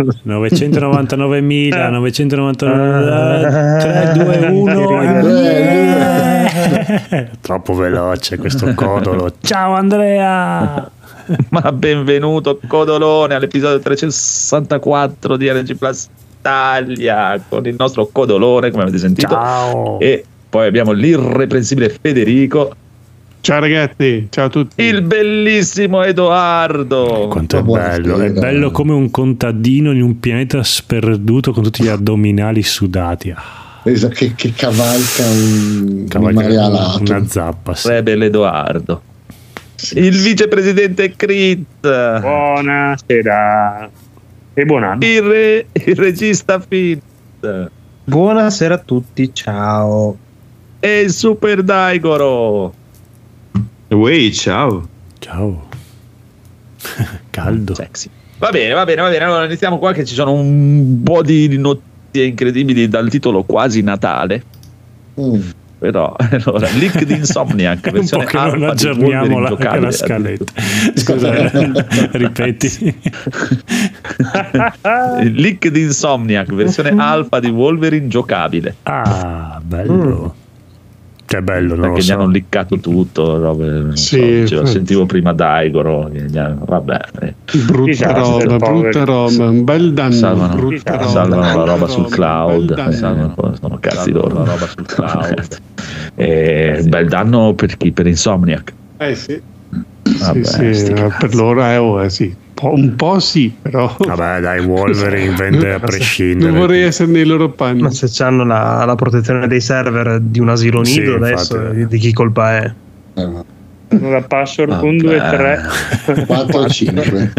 999.000, 999, 3, 2, 1. Troppo veloce questo codolo. Ciao Andrea! Ma benvenuto Codolone all'episodio 364 di RG Plus Italia con il nostro Codolone, come avete sentito. Ciao! E poi abbiamo l'irreprensibile Federico. Ciao ragazzi, ciao a tutti. Il bellissimo Edoardo. Quanto è bello, è bello come un contadino in un pianeta sperduto con tutti gli addominali sudati. Ah, Esatto, che, che cavalca un, un cavalca mare alato. una zappa. sì. Rebel Edoardo. Il vicepresidente Crit. Buonasera e buon anno. Il, re- il regista Fit. Buonasera a tutti, ciao. E il super Daigoro. Uè, ciao. Ciao. Caldo. Sexy. Va bene, va bene, va bene. Allora iniziamo qua che ci sono un po' di notizie incredibili dal titolo quasi Natale. Mm. Però, allora, leak di Insomniac, un po' versione che non alfa di aggiorniamo la, Wolverine la giocabile. scaletta. Scusa, ripeti. Leak di Insomniac, versione alfa di Wolverine giocabile. Ah, bello. Cioè, bello, non lo Perché gli so. hanno liccato tutto. robe, non Sì, so, sentivo prima Daigoro. che hanno- Vabbè, eh, Brutta roba, brutta roba, un bel danno. salvano, brutta roba, salvano la roba sul cloud. Salvano, sono cazzi loro. La roba sul cloud. Eh, bel danno per chi? Per Insomniac. Eh sì, Vabbè, sì, sì, eh, per loro è oh, eh, sì. Po- un po' sì, però Vabbè, dai, Wolverine vende a prescindere. non vorrei essere nei loro panni. Ma se hanno la, la protezione dei server di un asilo Sì, nido, adesso infatti. di chi colpa è? Eh. La password 1, 2, 3. 4 o 5.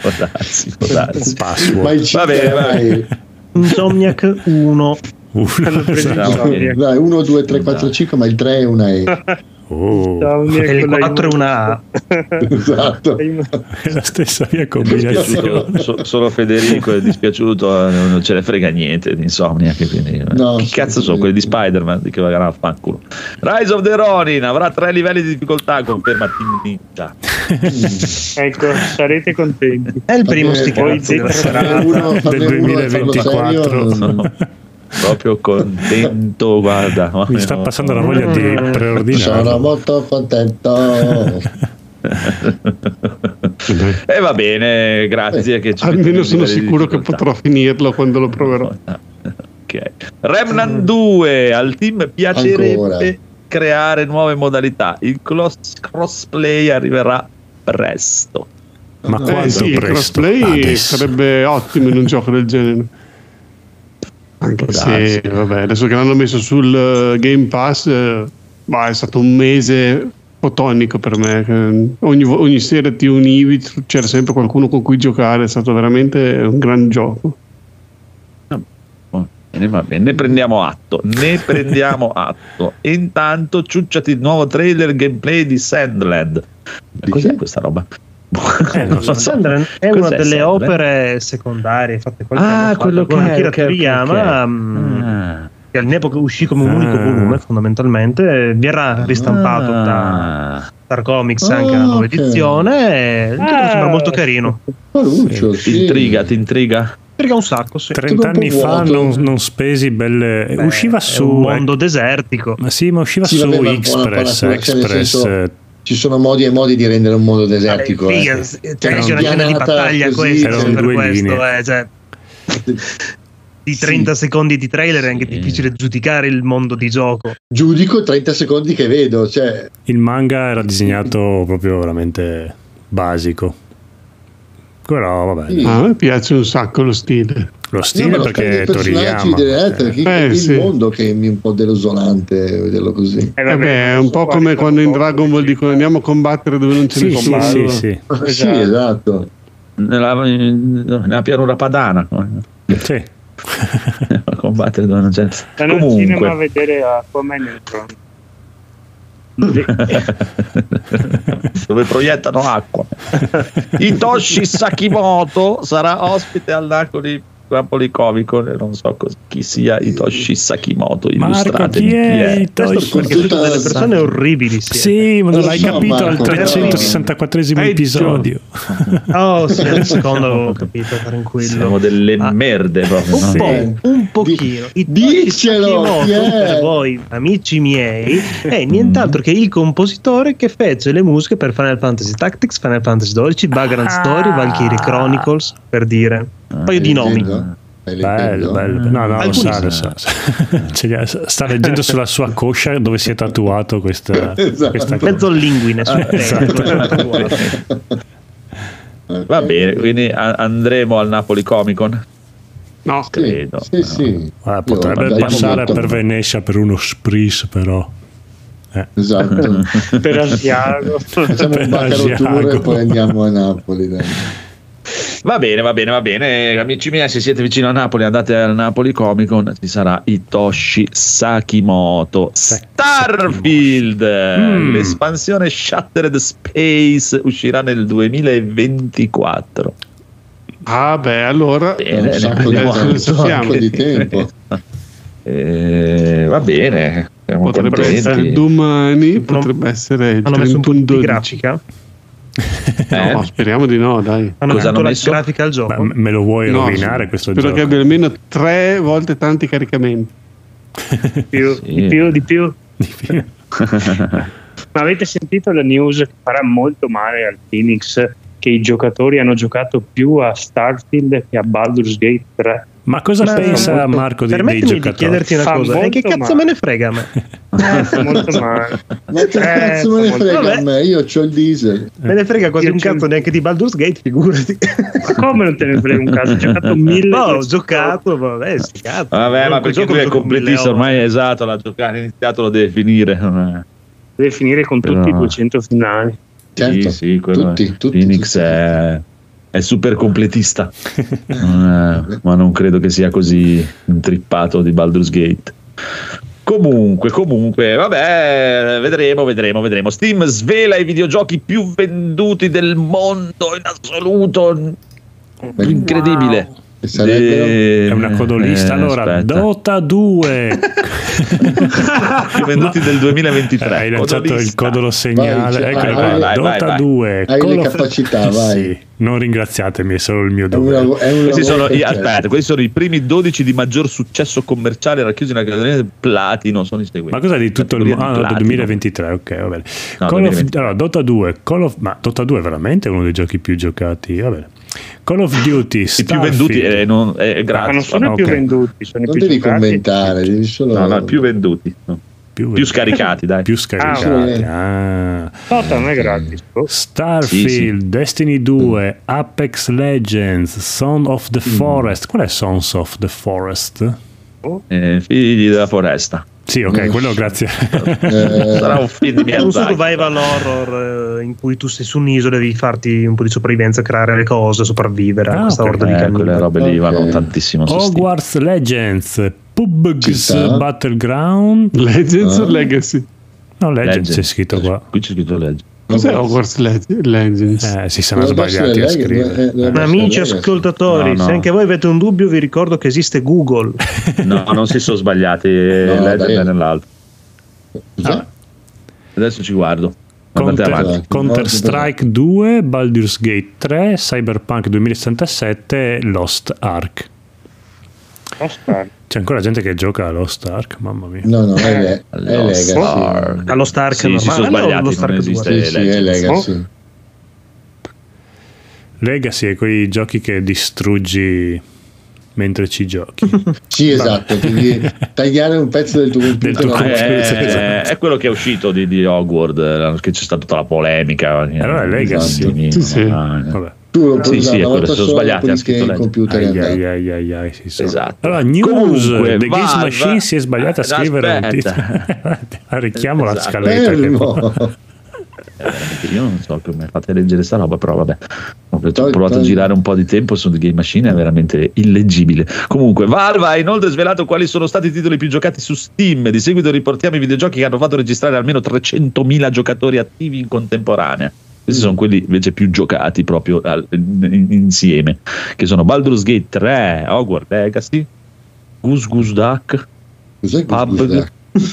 può darsi, può darsi. Password. Ma il Va bene, Insomniac 1. Uno, Esatto. dai, 1, 2, 3, 4, 5, ma il 3 è una E. Oh, E il 4 è una A. esatto. è la stessa mia Dispiaciuto, combinazione. so- solo Federico è dispiaciuto, eh, non ce ne frega niente di Insomniac. Quindi, eh, No, cazzo sono quelli di Spider-Man? Di che vagano a fanculo. Rise of the Ronin avrà tre livelli di difficoltà, conferma Team Ninja. Ecco, sarete contenti. È il primo Vabbè, sti poi cazzi della dentro- serata. Uno, del farne uno e farlo 2024. serio, Sono proprio contento, guarda. Mi sta passando la voglia di Sono preordinare. molto contento. E va bene, grazie. Che ci Almeno sono sicuro che potrò finirlo quando lo proverò. Ok. Remnant 2 al team piacerebbe Ancora. creare nuove modalità. Il cross- crossplay arriverà presto. Ma Eh, Eh sì, il presto? crossplay Adesso. sarebbe ottimo in un gioco del genere. Anche darsi. vabbè, adesso che l'hanno messo sul eh, Game Pass, eh, ma è stato un mese fotonico per me. Ogni, ogni sera ti univi, c'era sempre qualcuno con cui giocare, è stato veramente un gran gioco. Bene, va bene, ne prendiamo atto. Ne prendiamo atto. Intanto ciucciati il nuovo trailer gameplay di Sandland. Di Cos'è questa roba? Eh, non so. Sandland è Cos'è una delle Sandland? opere secondarie fatte Ah, quello da che Akira Toriyama, mm, Ah. che all'epoca uscì come un unico Ah. volume fondamentalmente, verrà ristampato da Ah. Star Comics anche la Ah, nuova ok. edizione e Ah. sembra molto carino. Paluccio, Ti sì. intriga, ti intriga? Perché un sacco, sì. 30 anni fa non, non spesi belle. Beh, usciva su. un mondo desertico. Ma sì, ma usciva Sì, su vabbè, Express. Express. Eh, Ci sono modi e modi di rendere un mondo desertico. Vabbè, eh. figa, c'è Cioè, anche una scena di battaglia così, questa erano per questo, eh, cioè, di 30 secondi di trailer è anche Sì. difficile giudicare il mondo di gioco. Giudico 30 secondi che vedo. Cioè, Il manga era disegnato proprio veramente basico. Però vabbè, Sì. Ah, a me piace un sacco lo stile. lo no, stile lo perché è Toriyama. che- Eh, è il sì. mondo che mi è un po' delusolante vederlo così. Eh, Eh beh, è un po' come quando in Dragon Ball dicono andiamo a combattere dove non c'è Sì, nessuno. sì, sì, sì. Sì, esatto. Nella, nella pianura padana. Sì. a combattere dove non c'è. Stanno al cinema a Comunque, vedere Aquaman e Neutron. Dove proiettano acqua. Hitoshi Sakimoto sarà ospite al Napoli Napoli Comico e non so chi sia Hitoshi Sakimoto Marco, illustratemi chi è Questo perché sono tutte delle persone orribili. Sì. Sì, ma non l'hai so, capito al Marco, 364esimo Hai episodio. Oh, sì, al secondo avevo capito, tranquillo. siamo delle Ah. merde proprio Un no? Sì. po', un pochino. I Dicelo, Sakimoto chi è? per voi, amici miei, è nient'altro che il compositore che fece le musiche per Final Fantasy Tactics, Final Fantasy XII, Vagrant Story, Valkyrie Chronicles, per dire. Un paio di nomi. Stai Bello, leggendo? bello. No, no, lo sa, lo sa. Sta leggendo sulla sua coscia dove si è tatuato questa, Esatto. questa cosa. Mezzo linguine sul Ah, esatto. va bene quindi andremo al Napoli Comic Con No, Sì, credo sì, sì. Ah, Io potrebbe passare molto- per Venezia per uno spris, però. Eh. Esatto. per Asiago. Facciamo Per un Asiago. e poi andiamo a Napoli. Dai. Va bene, va bene, va bene. Amici miei, se siete vicino a Napoli, andate al Napoli Comic Con. Ci sarà Hitoshi Sakimoto. Starfield, Mm. l'espansione Shattered Space uscirà nel 2024. Ah, beh, allora Bene, un sacco di, un siamo. sacco di tempo. Eh, va bene, siamo potrebbe contenti. essere domani, potrebbe essere il Hanno messo un po' 31 di 12. grafica. Eh? No, speriamo di no, dai. Hanno Cosa messo hanno la messo? grafica al gioco. Ma me lo vuoi No, rovinare sì. questo Spero gioco? che abbia almeno tre volte tanti caricamenti. Di più, Sì. di più, di più. Ma avete sentito la news che farà molto male al Phoenix che i giocatori hanno giocato più a Starfield che a Baldur's Gate 3? Ma cosa Ma- pensa molto- Marco dei, dei Permettimi di giocatori? chiederti una Fa cosa, e che cazzo male. me ne frega a me? Eh, molto male. Ma che Eh, cazzo me ne frega molto- a me? Io ho il diesel. Me ne frega quasi Io un cazzo neanche di Baldur's Gate, figurati. Ma come non te ne frega un caso? Ho giocato mille. No, ho giocato, vabbè, sti cazzo. Vabbè, ma Quel perché gioco lui è completista, ormai è esatto, l'ha giocato, ha iniziato, lo deve finire. non è- Deve finire con tutti Però- i 200 finali. Certo. Sì, sì, quello tutti, è. tutti, Phoenix tutti. È, è super completista, ma non credo che sia così intrippato di Baldur's Gate. Comunque, comunque, vabbè, vedremo, vedremo, vedremo. Steam svela i videogiochi più venduti del mondo in assoluto. Incredibile. Che sarebbero? Eh, È una codolista. eh, allora, aspetta. Dota 2. più venduti del 2023. Hai lanciato il Codolista. codolo segnale. Vai, Eccolo vai, qua. vai, Dota vai. 2. Hai Call le of- capacità, vai. Sì, non ringraziatemi, è solo il mio dovere. lav- è un Questi sono, i- aspetta, questi sono i primi 12 di maggior successo commerciale racchiusi nella categoria del platino. Sono i seguenti. Ma cosa di tutto il mondo? Ah, no, platino. 2023, ok, va bene. No, Call of- 2023. allora, Dota 2, Call of, ma Dota 2 è veramente uno dei giochi più giocati. Va bene. Call of Duty, I più venduti eh, non, eh, Ma grazie. non sono i più venduti, sono i Non più devi giocati. commentare, devi solo. No, no, più venduti. no. più, Più scaricati, dai. più scaricati. sì. Ah. Dota non è gratis. oh. Starfield, Sì, sì. Destiny 2, Apex Legends, Son of Mm. the Forest. Qual è Sons of the Forest? Eh, figli della foresta. Sì, ok, quello grazie. Eh, Sarà un film di È un survival horror eh, in cui tu sei su un'isola e devi farti un po' di sopravvivenza, creare le cose, sopravvivere a Ah, questa ok. orda di Eh, canini. quelle robe lì Ok. vanno tantissimo su Steam. Hogwarts Legends, PUBG. Battleground. Legends Ah. o Legacy? No, Legends Legends. c'è scritto qua. Qui c'è scritto Legend. Cos'è Hogwarts Leg- Legends? Eh, si sono sbagliati a scrivere. eh, Ma essere amici ascoltatori, No, no. se anche voi avete un dubbio, vi ricordo che esiste Google. No, non si sono sbagliati. Legend dai. è nell'altro. Cos'è? Adesso ci guardo. Andate Counter, avanti. Counter Strike 2, Baldur's Gate 3, Cyberpunk 2077 e Lost Ark. C'è ancora gente che gioca a Lost Ark, mamma mia. No, no, è, le- è Lo Legacy. Stark. Allo Stark Sì, si sono sbagliati, lo Stark non 2? esiste. Sì, sì, è. Legacy. Legacy è quei giochi che distruggi mentre ci giochi. Sì, esatto, devi tagliare un pezzo del tuo computer. tuo no? Ah, computer. è, Esatto. è quello che è uscito di, di Hogwarts, eh, che c'è stata tutta la polemica. Allora è Legacy. Sì, sì. Ah, eh. Vabbè. Tu lo puoi Sì, usare sì, una volta sono sbagliati, ha scritto il computer Ai, ai, ai, ai, ai, sì, sì. Esatto. Allora, news Comunque, The Games Machine si è sbagliata a scrivere un titolo. Richiamo la Esatto. scaletta. che-. Eh, io non so come fate a leggere sta roba, però vabbè. Ho provato a girare un po' di tempo su The Game Machine, è veramente illeggibile. Comunque, Valve ha inoltre svelato quali sono stati i titoli più giocati su Steam. Di seguito riportiamo i videogiochi che hanno fatto registrare almeno 300.000 giocatori attivi in contemporanea. Questi sono quelli invece più giocati proprio al- in- insieme, che sono Baldur's Gate 3, Hogwarts Legacy, Goose Goose Duck, Cos'è che Pub- scusa?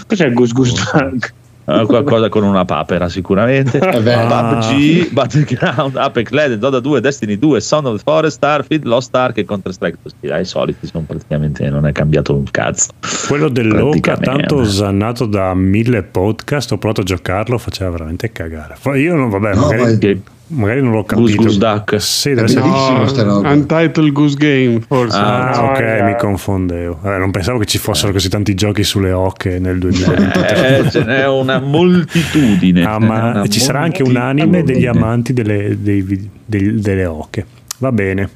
Cos'è il Gus Gus Duck? Eh, qualcosa con una papera sicuramente. Ah. PUBG, Battleground, Apex Legends, Dota 2, Destiny 2, Son of the Forest, Starfield, Lost Ark e Counter Strike. Sì, ai soliti sono praticamente non è cambiato un cazzo. Quello dell'Oca, tanto osannato da mille podcast, ho provato a giocarlo, faceva veramente cagare. Io non, vabbè, No, magari, ma- Che magari non l'ho Goose capito. Goose Duck. Sì, deve essere-. No. Untitled Goose Game, forse. Ah, Ah, ok, no, mi no. confondevo. Vabbè, non pensavo che ci fossero così tanti giochi sulle oche nel 2023. Eh, ce n'è una moltitudine. Ah, ma una ci sarà anche un anime degli amanti delle, dei dei- delle oche. Va bene.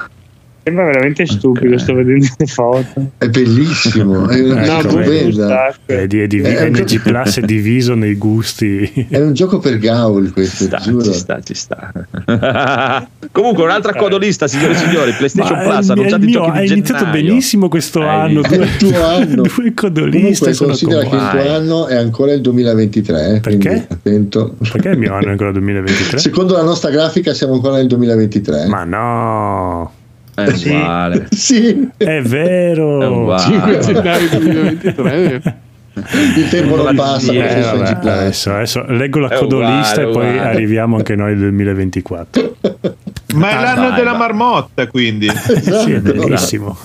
Sembra veramente stupido, Ok. sto vedendo le foto. È bellissimo, è una Ecco, cosa stupenda. È, di, è di- Eh, NG Plus è diviso nei gusti. È un gioco per gaul questo, sta, giuro. ci sta, ci sta. Comunque, un'altra codolista, signore e signori. PlayStation Ma Plus è- ha è annunciato il i mio- giochi di hai iniziato benissimo questo Hai anno. È il tuo anno. Due codoliste Comunque considera che il tuo anno è ancora il 2023, eh, quindi Perché? attento. Perché il mio anno è ancora 2023? Secondo la nostra grafica siamo ancora nel 2023. Ma no, È uguale. Sì, è È vero. uguale. 5 gennaio 2023. il tempo non passa Eh, per Eh, vabbè, adesso, adesso leggo la È codolista uguale, e poi uguale. arriviamo anche noi al 2024. Ma è Ah, l'anno della marmotta, quindi. Sì, è Esatto. bellissimo.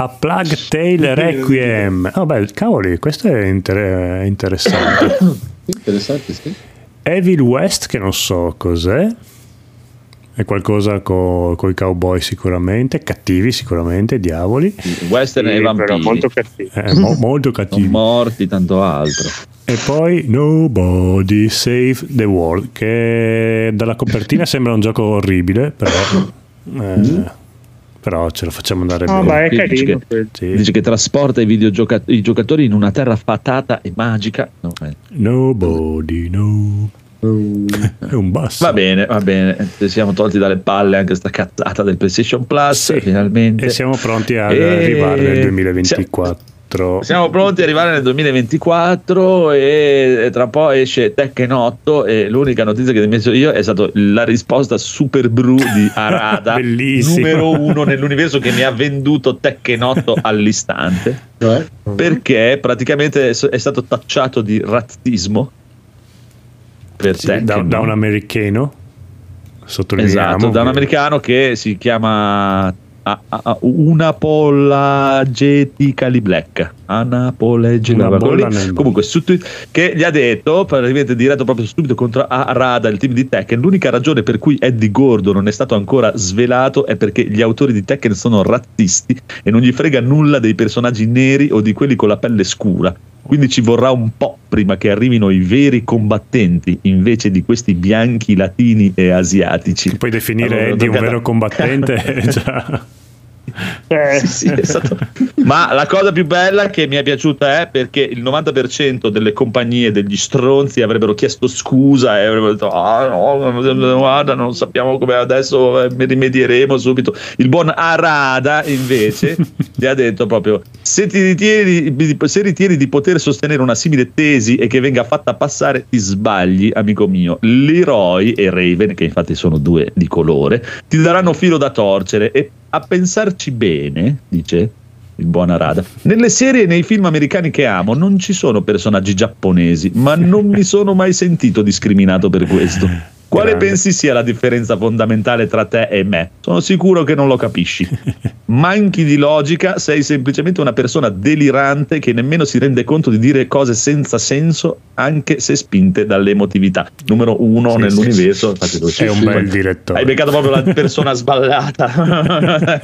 A Plug Tale Requiem. Oh, beh, cavoli, questo è inter- interessante. Interessante, sì. Evil West, che non so cos'è. È qualcosa con i cowboy sicuramente, cattivi sicuramente, diavoli. Western e però vampiri. molto cattivo. Eh, mo- molto cattivi. morti, tanto altro. E poi Nobody Save the World, che dalla copertina sembra un gioco orribile, però, eh, però ce lo facciamo andare No, bene. ma è Qui dice che-. Sì. Dice che trasporta i, videogioca- i giocatori in una terra fatata e magica. No, eh. Nobody, no. È un basso. Va bene, va bene. Ci siamo tolti dalle palle anche sta cazzata del PlayStation Plus. Sì. Finalmente. E siamo pronti ad E- arrivare nel 2024. Siamo pronti ad arrivare nel 2024 e tra un po' esce Tekken 8 e l'unica notizia che ti ho messo io è stata la risposta super bru di Arada, numero uno nell'universo che mi ha venduto Tekken 8 all'istante Cioè? perché praticamente è stato tacciato di razzismo per Sì, Tekken, da, da un americano. Sottolineiamo. Esatto, da un americano che si chiama a- a- a- Unapologeti Black. Nel Comunque, su Twitter, che gli ha detto, praticamente diretto proprio subito contro Arada, il team di Tekken, l'unica ragione per cui Eddie Gordo non è stato ancora svelato è perché gli autori di Tekken sono razzisti e non gli frega nulla dei personaggi neri o di quelli con la pelle scura. Quindi ci vorrà un po' prima che arrivino i veri combattenti invece di questi bianchi latini e asiatici. Puoi definire Allora, Eddie un vero combattente? già- Eh, Sì, sì, è stato- Ma la cosa più bella che mi è piaciuta è perché il 90% delle compagnie, degli stronzi avrebbero chiesto scusa e avrebbero detto ah no, guarda non sappiamo come adesso eh, rimedieremo subito. Il buon Arada invece gli ha detto proprio se, ti ritieni, di- se ritieni di poter sostenere una simile tesi e che venga fatta passare ti sbagli amico mio. Leroy e Raven, che infatti sono due di colore, ti daranno filo da torcere e a pensarci bene, dice il buon Arada, nelle serie e nei film americani che amo non ci sono personaggi giapponesi, ma non mi sono mai sentito discriminato per questo. Quale Grande. pensi sia la differenza fondamentale tra te e me? Sono sicuro che non lo capisci. Manchi di logica, sei semplicemente una persona delirante che nemmeno si rende conto di dire cose senza senso, anche se spinte dall'emotività. Numero uno Sì, nell'universo. infatti lo È so. un bel direttore. Hai beccato proprio la persona sballata.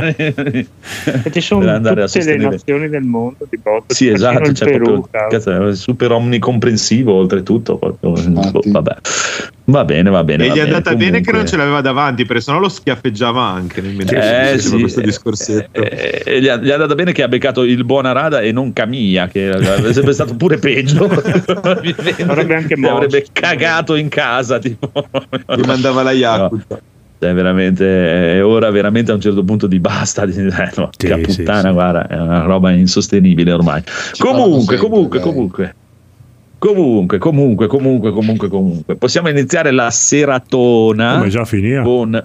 E ci Per sono andare a tutte le sostenere. nazioni del mondo di botto. Sì, esatto, c'è Perù, proprio, cazzo, è super omnicomprensivo oltretutto. proprio, Infatti. vabbè. Va bene, va bene. E va gli è bene, andata bene che comunque. non ce l'aveva davanti, perché sennò lo schiaffeggiava anche nel mentre Eh, faceva sì, questo eh, discorsetto. eh, eh, gli, è, gli è andata bene che ha beccato il buon Arada e non Camilla, che sempre stato pure peggio. Avrebbe anche Mi avrebbe cagato in casa. Tipo. Gli mandava la Yakuza. È veramente, è ora veramente a un certo punto di basta. Di, eh, no, Sì, che puttana, sì, sì. guarda, è una roba insostenibile ormai. parlano Comunque, sempre, comunque, dai. comunque. Comunque, comunque, comunque, comunque, comunque. Possiamo iniziare la seratona Come già finire? con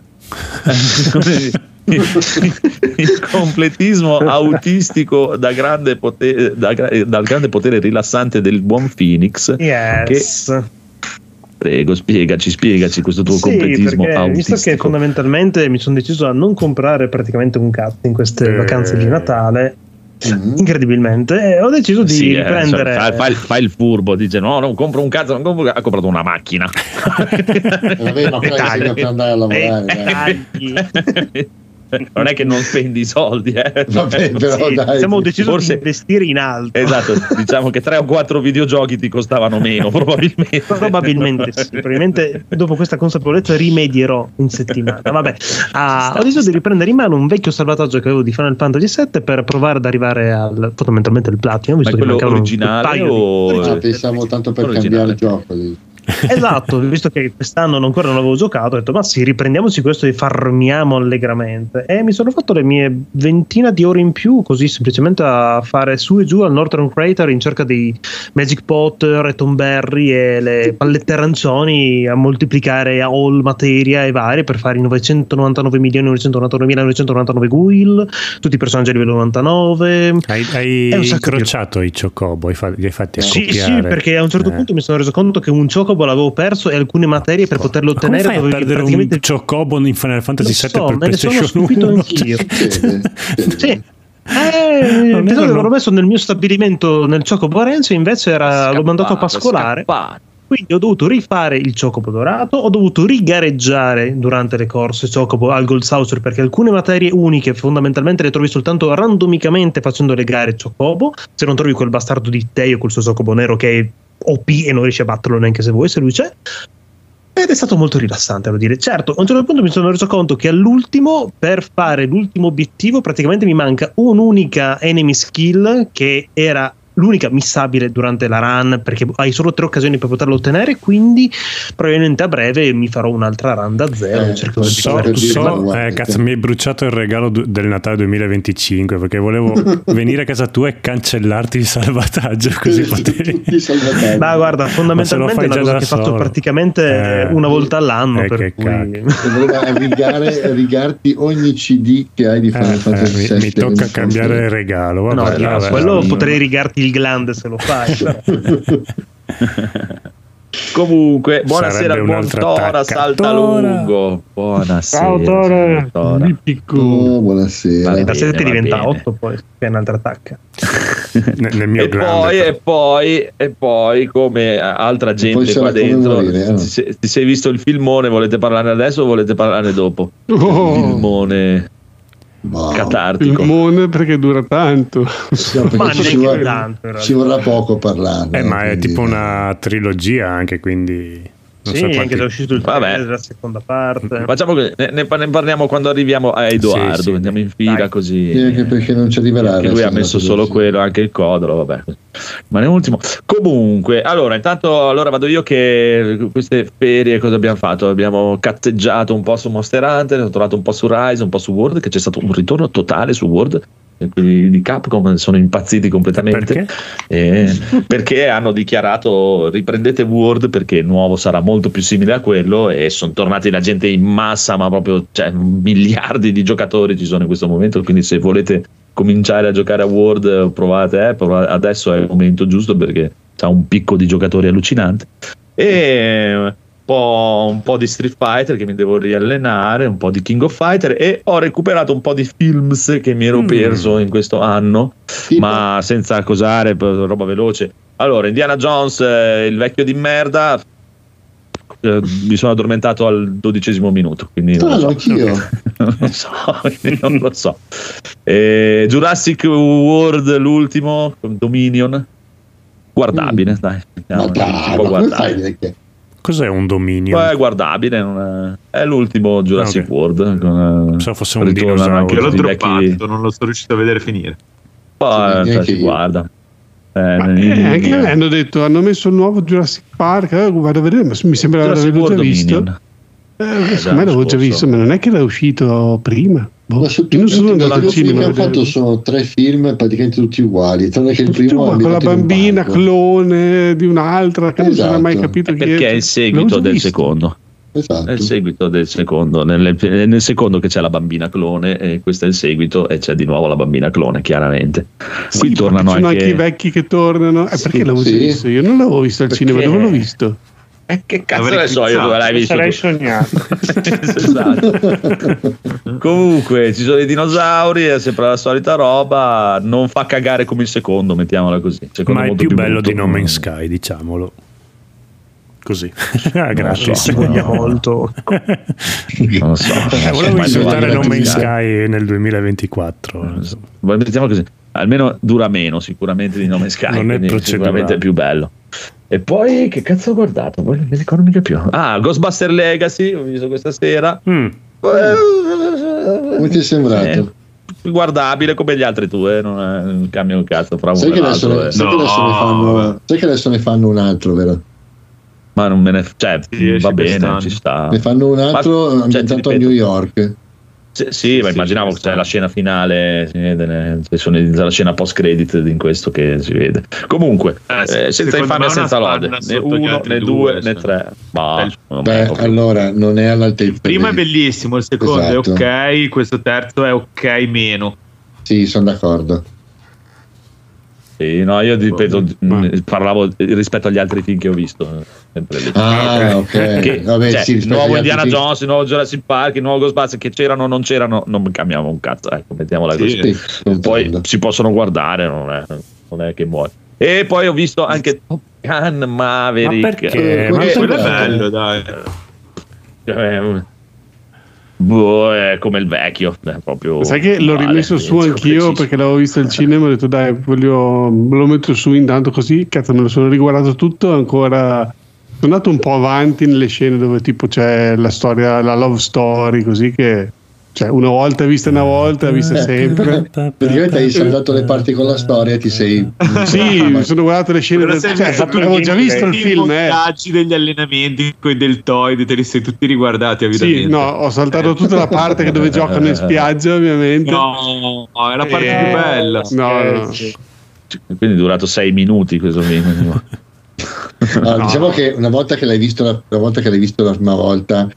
il completismo autistico da grande potere, da dal grande potere rilassante del buon Phoenix. Yes. Prego, spiegaci, spiegaci questo tuo Sì, completismo perché autistico. visto che fondamentalmente mi sono deciso a non comprare praticamente un cazzo in queste Eh. vacanze di Natale, Mm. incredibilmente, e ho deciso di Sì, eh, riprendere. cioè, fa, fa il, fa il furbo, dice no, non compro un cazzo, non compro un cazzo, ha comprato una macchina. Vabbè, ma per andare a lavorare. Eh. non è che non spendi i soldi, eh. Vabbè, però Sì, dai. abbiamo deciso Forse- di investire in alto. Esatto, diciamo che tre o quattro videogiochi ti costavano meno, probabilmente. Probabilmente sì, probabilmente dopo questa consapevolezza rimedierò in settimana. Vabbè, ah, ho deciso di riprendere in mano un vecchio salvataggio che avevo di Final Fantasy VII per provare ad arrivare al fondamentalmente il platino. Ma visto è che quello originale paio di- o Ah, pensavo tanto per Originale. cambiare il gioco. Esatto, visto che quest'anno ancora non avevo giocato, ho detto ma sì, riprendiamoci questo e farmiamo allegramente. E mi sono fatto le mie ventina di ore in più, così semplicemente a fare su e giù al Northern Crater in cerca di Magic Potter e Tomberry e le pallette arancioni a moltiplicare a all materia e varie per fare i 999.999.999 Guil, tutti i personaggi a livello 99. Hai, hai incrociato i Chocobo, li hai fatti Sì, accoppiare. sì, perché a un certo Eh. punto mi sono reso conto che un Chocobo l'avevo perso e alcune materie per poterlo Ma come ottenere fai a dovevi perdere praticamente un Chocobo in Final Fantasy VII so, per me ne sono PlayStation stupito 1? anch'io. Succede, succede. Sì. Eh, Non pensavo che l'avrò messo nel mio stabilimento nel Chocobo Renzo, invece era, l'ho mandato a pascolare. Scappato. Quindi ho dovuto rifare il Chocobo dorato, ho dovuto rigareggiare durante le corse Chocobo al Gold Saucer perché alcune materie uniche fondamentalmente le trovi soltanto randomicamente facendo le gare Chocobo. Se non trovi quel bastardo di Teio col suo Chocobo nero che è OP e non riesci a batterlo neanche se vuoi, se lui c'è. Ed è stato molto rilassante, devo dire. Certo, a un certo punto mi sono reso conto che all'ultimo, per fare l'ultimo obiettivo, praticamente mi manca un'unica enemy skill che era l'unica missabile durante la run perché hai solo tre occasioni per poterlo ottenere quindi probabilmente a breve mi farò un'altra run da zero Eh, cercherò di So, guarda, eh, cazzo, mi hai bruciato il regalo du- del Natale 2025 perché volevo venire a casa tua e cancellarti il salvataggio così potevi. Ma guarda fondamentalmente fai è una già cosa che faccio solo. praticamente Eh. una volta all'anno Eh, per che cui... voleva rigare, rigarti ogni CD che hai di Final Eh, Fantasy eh, mi, mi tocca cambiare il regalo. No, Vabbè, no, vabbè, quello vabbè. potrei rigarti il glande se lo fai. Comunque, buonasera buon Tora attacca. Saltalungo. Buonasera. Ciao Tora. picco. Oh, buonasera. Vabbè. da 7 va diventa bene. 8 poi è un'altra attacca nel, nel mio E poi, e poi, e poi, come altra gente qua dentro, morire, eh, ti, sei, ti sei visto il filmone? Volete parlarne adesso o volete parlarne dopo? Oh, Filmone Wow. catartico. filmone perché dura tanto. Sì, perché ma ci, vorrà, tanto ci vorrà poco parlarne. Eh, ma è quindi- tipo una trilogia anche, quindi... Non sì so anche se è uscito il Vabbè. trailer della seconda parte Facciamo che ne, ne par- ne parliamo quando arriviamo a Edoardo. Sì, sì. Andiamo in fila Dai. così. Sì, anche perché non ci arriverà. Lui ha messo nella solo quello, anche il codolo, vabbè. Ma ne ultimo. Comunque, allora, intanto allora vado io che queste ferie cosa abbiamo fatto? Abbiamo cazzeggiato un po' su Monster Hunter, ho trovato un po' su Rise, un po' su World, che c'è stato un ritorno totale su World. Quelli di Capcom sono impazziti completamente Perché? Perché hanno dichiarato riprendete World perché il nuovo sarà molto più simile a quello e sono tornati la gente in massa ma proprio cioè, miliardi di giocatori ci sono in questo momento quindi se volete cominciare a giocare a World provate, eh, provate- adesso è il momento giusto perché c'ha un picco di giocatori allucinante e po', un po' di Street Fighter che mi devo riallenare un po' di King of Fighter e ho recuperato un po' di films che mi ero Mm. perso in questo anno Tipo, ma senza cosare, p- roba veloce. Allora, Indiana Jones, eh, il vecchio di merda, eh, mi sono addormentato al dodicesimo minuto, quindi non lo so. anch'io. non lo so, non lo so. Eh, Jurassic World, l'ultimo, Dominion, guardabile, dai. Ma dai, ma può Cos'è un dominio? Poi è guardabile, non è, è l'ultimo Jurassic Ah, ok. World. Con, eh, Pensavo fosse un dinosauro. Io l'ho questi vecchi- droppato, non lo sono riuscito a vedere finire. Poi, Sì, cioè, si guarda. Eh, eh, anche a me hanno detto hanno messo il nuovo Jurassic Park. eh, vado a vedere, ma mi sembra di averlo già visto. Eh, secondo me l'avevo già visto, ma non è che era uscito prima. Boh, Ma su io non tutti sono andato al cinema. hanno fatto sono tre film praticamente tutti uguali, tranne che il primo è uguali, con la bambina clone di un'altra che non si era mai Esatto. capito chi perché è il seguito L'avevo del visto. secondo Esatto. è il seguito del secondo nel, nel secondo che c'è la bambina clone e questo è il seguito e c'è di nuovo la bambina clone chiaramente Sì, qui tornano ci sono anche... anche i vecchi che tornano. Eh, perché Sì, l'avevo già sì. visto? Io non l'avevo visto al Perché- cinema, dove l'ho visto? Eh, che cazzo Avrei ne so io dove l'hai visto Sarei tu? sognato. esatto. comunque ci sono i dinosauri è sempre la solita roba non fa cagare come il secondo mettiamola così Secondo Ma è molto più bello brutto. di No Man's Sky, diciamolo. Così. ah, grazie. so. No. molto. non lo so Eh, volevo insultare No Man's Sky nel 2024. Ma mettiamo così almeno dura meno sicuramente di No Man's Sky Non è sicuramente è più bello e poi che cazzo ho guardato poi non mi ricordo mica più ah Ghostbuster Legacy ho visto questa sera Mm. Come ti è sembrato? Eh, guardabile come gli altri due non, è, non cambia un cazzo fra uno Sai e che, adesso l'altro ne, eh. sai che No, adesso ne fanno, sai che adesso ne fanno un altro, vero? ma non me ne cioè Sì, va bene quest'anno. ci sta Ne fanno un altro. Ma- cioè, ambientato a New York. Sì, sì, ma Sì, immaginavo che c'è la scena finale, la scena post credit in questo che si vede. Comunque, Eh, eh, senza infamia, una senza lode, né uno, né due, due, né tre. Ma, Beh, non allora non è all'altezza. Il primo è bellissimo, il secondo Esatto. è ok, questo terzo è ok meno. Sì, sono d'accordo. Sì, no, io ripeto, Ma- mh, parlavo rispetto agli altri film che ho visto. eh, sempre lì. Ah, ok. Che, Vabbè, cioè, sì, nuovo Indiana film. Jones, il nuovo Jurassic Park, il nuovo Ghostbusters che c'erano o non c'erano, non cambiamo un cazzo, ecco, mettiamola Sì. così. Sì, Poi si possono guardare, non è, non è che muore. E poi ho visto anche Top Gun Maverick. Ma perché? Eh, Ma quello è bello. bello, dai. Eh, boh, è come il vecchio, Sai che l'ho uguale, rimesso su anch'io preciso. perché l'avevo visto al cinema e ho detto dai, voglio, lo metto su intanto così, cazzo me lo sono riguardato tutto ancora. Sono andato un po' avanti nelle scene dove tipo c'è la storia, la love story, così che cioè, una volta vista una volta, vista sempre. Praticamente hai saltato le parti con la storia ti sei. Sì, mi sono guardato le scene, del- cioè, avevo già visto il i film, eh. montaggi degli allenamenti, quei deltoidi, te li sei tutti riguardati avidamente. Sì, no, ho saltato tutta la parte che dove giocano in spiaggia, ovviamente. No, è la parte Eh, più bella. No, no. Quindi è durato sei minuti questo film. Allora, No. Diciamo che una volta che l'hai visto la, una volta che l'hai visto la prima volta, eh,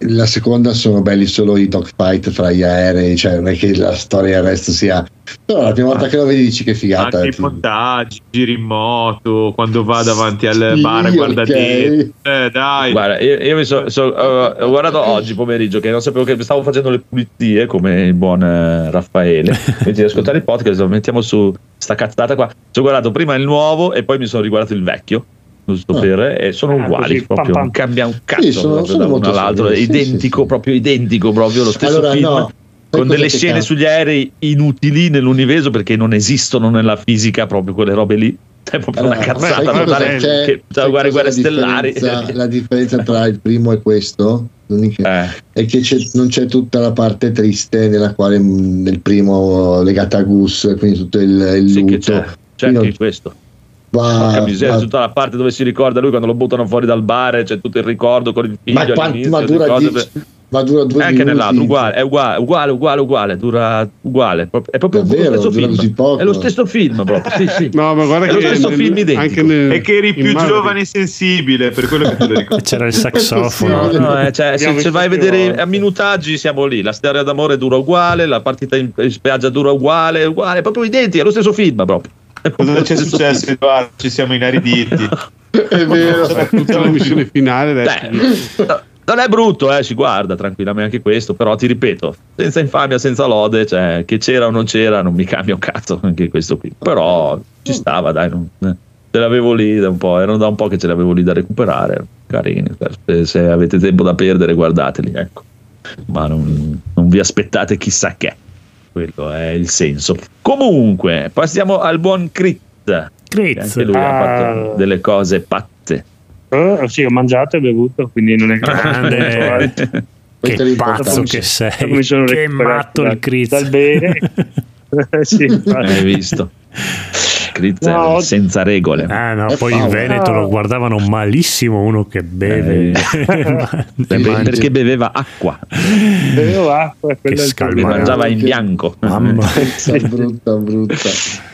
la seconda sono belli solo i dogfight fra gli aerei, cioè non è che la storia del resto sia. Però la prima volta che lo vedi dici che figata. Anche i montaggi, giri in moto, quando va davanti al Sì, bar guarda ok. dentro. Eh, dai. Guarda, io, io mi so- so- ho guardato oggi pomeriggio che non sapevo che stavo facendo le pulizie come il buon eh, Raffaele. Quindi di ascoltare il podcast, lo mettiamo su sta cazzata qua. Ci ho guardato prima il nuovo e poi mi sono riguardato il vecchio. Giusto Ah. per, e sono Ah, uguali, così, proprio pam, pam. non cambia un cazzo Sì, sono- sono da uno all'altro, sì, identico, sì, proprio identico, proprio lo stesso Allora, film. no, con delle scene cambia? sugli aerei inutili nell'universo perché non esistono nella fisica proprio quelle robe lì. È proprio Allora, una cazzata totale c'è? che cosa guerre la stellari. differenza- La differenza tra il primo e questo Eh, è che c'è- non c'è tutta la parte triste nella quale nel primo legata a Gus, quindi tutto il, il sì che lutto. c'è, c'è Quindi anche questo. Va- Porca miseria, va- tutta la parte dove si ricorda lui quando lo buttano fuori dal bar, c'è tutto il ricordo con il figlio ma, ma dura dieci- per- ma dura due E anche nell'altro, uguale, è uguale, uguale, uguale, uguale, dura uguale. È proprio Davvero? lo stesso Dura film. così poco? È lo stesso film proprio, sì, sì. No, ma guarda È lo che stesso nel- film identico. nel- È che eri più giovane e sensibile, per quello che te lo ricordo. C'era il saxofono. No, eh, cioè, se, se vai a vedere a minutaggi siamo lì, la storia d'amore dura uguale, la partita in, in spiaggia dura uguale, uguale, è proprio identica, è lo stesso film proprio. È Cosa c'è successo, Edoardo? Ci siamo inariditi. È vero. tutta la missione finale adesso. Beh, non è brutto, eh, si guarda tranquillamente anche questo, però ti ripeto, senza infamia, senza lode, cioè che c'era o non c'era, non mi cambia un cazzo anche questo qui. Però ci stava, dai, non- eh, ce l'avevo lì da un po', erano da un po' che ce l'avevo lì da recuperare, carini, se, se avete tempo da perdere guardateli, ecco. Ma non, non vi aspettate chissà che, quello è il senso. Comunque, passiamo al buon Crit. che Critz. Anche lui ha Ah. fatto delle cose patte. Eh, sì, ho mangiato e bevuto, quindi non è Grande. Questo è Che pazzo che sei. mi sono Che matto il Critz. dal bene. Eh, sì. Hai visto? Spritzer No. senza regole. Ah no, poi in. Veneto lo guardavano malissimo uno che beve. Eh. Beh, mangia. perché beveva acqua, Bevevo acqua e quello è il scalmano. problema. mangiava in bianco. Mamma. brutta, brutta,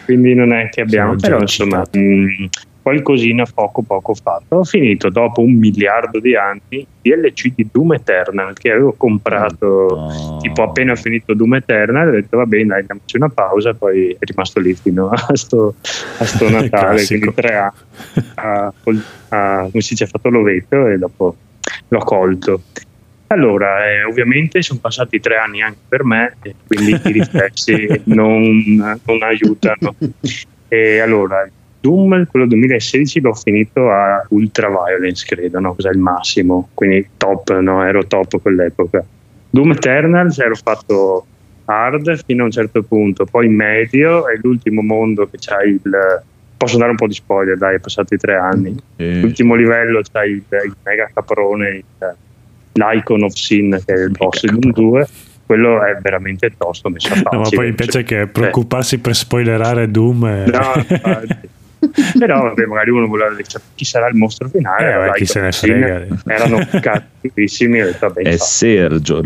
quindi non è che abbiamo, però insomma mh, qualcosina poco poco fatto. Ho finito dopo un miliardo di anni DLC di Doom Eternal che avevo comprato No. tipo appena finito Doom Eternal ho detto va bene dai diamoci una pausa poi è rimasto lì fino a sto, a sto Natale quindi tre anni come si dice fatto l'ovetto e dopo l'ho colto allora, eh, ovviamente sono passati tre anni anche per me, e quindi i riflessi non, non aiutano. E allora, Doom, quello 2016, l'ho finito a Ultra Violence, credo, no? Cos'è il massimo? Quindi top, no? Ero top quell'epoca. Doom Eternal ero fatto hard fino a un certo punto, poi medio è l'ultimo mondo che c'ha il... Posso dare un po' di spoiler, dai, è passati tre anni. Eh, L'ultimo livello c'hai il, il mega caprone, il- l'Icon of Sin che è il boss di Doom 2. Quello è veramente tosto, messo a No, ma poi invece che preoccuparsi per spoilerare Doom è... No, infatti. però vabbè, magari uno voleva sapere chi sarà il mostro finale. Eh, l'Icon chi se ne frega. Erano cattivissimi. vabbè, è. Sergio.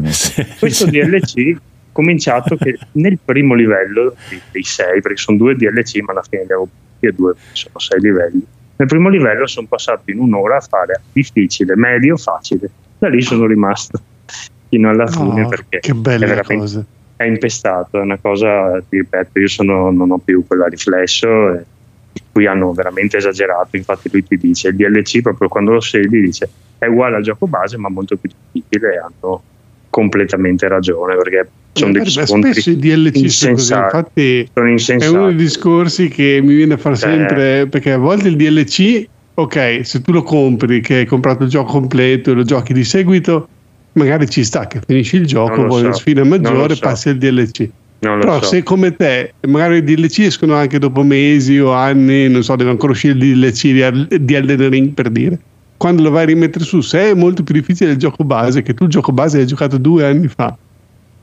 Questo DLC cominciato che nel primo livello dei sei, perché sono due DLC, ma alla fine li avevo tutti e due, sono sei livelli. Nel primo livello sono passato in un'ora a fare difficile, medio, facile. Da lì sono rimasto fino alla fine Oh, perché che è belle veramente- cose. è impestato, è una cosa, ti ripeto, io sono- non ho più quella riflesso. Qui hanno veramente esagerato. Infatti, lui ti dice: il DLC, proprio quando lo scegli, dice è uguale al gioco base, ma molto più difficile. E hanno completamente ragione perché sono degli Beh, scontri spesso i DLC insensati. infatti Sono è insensati. uno dei discorsi che mi viene a fare Eh. sempre perché a volte il DLC ok se tu lo compri che hai comprato il gioco completo e lo giochi di seguito magari ci sta che finisci il gioco vuoi una so, sfida non lo maggiore so. passi al DLC però so. se come te magari i DLC escono anche dopo mesi o anni non so deve ancora uscire il DLC di, Elden Ring per dire quando lo vai a rimettere su se è molto più difficile del gioco base che tu il gioco base hai giocato due anni fa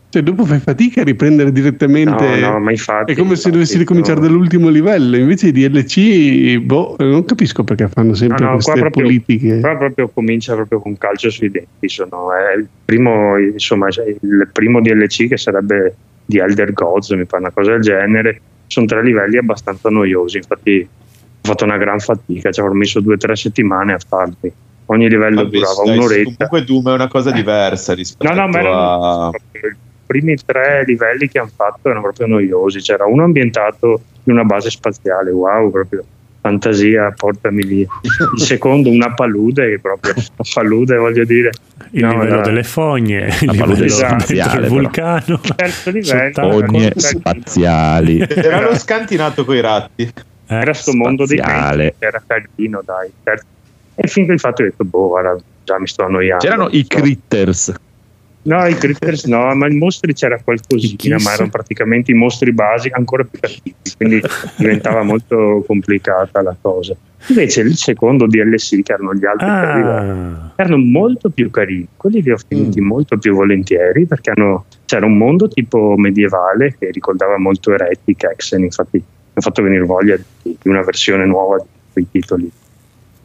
cioè dopo fai fatica a riprendere direttamente No, no, ma infatti, è come se infatti, dovessi ricominciare no. dall'ultimo livello. Invece i DLC, boh, non capisco perché fanno sempre No, no, qua queste proprio- politiche. Qua proprio comincia proprio con calcio sui denti. Sono, è il primo, insomma, il primo DLC che sarebbe di Elder Gods, mi pare una cosa del genere. Sono tre livelli abbastanza noiosi. Infatti, ho fatto una gran fatica. Ci avrò messo due o tre settimane a farli. Ogni livello Vabbè, durava dai, un'oretta. Comunque Doom è una cosa diversa rispetto No, no, ma erano a... i primi tre livelli che hanno fatto erano proprio noiosi. C'era uno ambientato in una base spaziale, wow, proprio fantasia, portami lì. Il secondo, una palude, proprio una palude, voglio dire. il No, livello era- delle fogne, il La livello spaziale, dentro il però. vulcano. Terzo livello, Sott'acqua. Ogne era- spaziali. Era lo scantinato coi ratti. Eh, era sto mondo dei spaziale. menti, era carino, dai. Terzo- E finché il fatto ho detto, boh, guarda, già mi sto annoiando. C'erano i critters. No, i critters no, ma i mostri c'era qualcosina, ma erano praticamente i mostri basici ancora più cattivi, quindi diventava molto complicata la cosa. Invece il secondo DLC, che erano gli altri Ah, erano molto più carini, quelli li ho finiti molto più volentieri perché hanno- c'era un mondo tipo medievale che ricordava molto Heretic, Hexen, infatti mi ha fatto venire voglia di una versione nuova di quei titoli.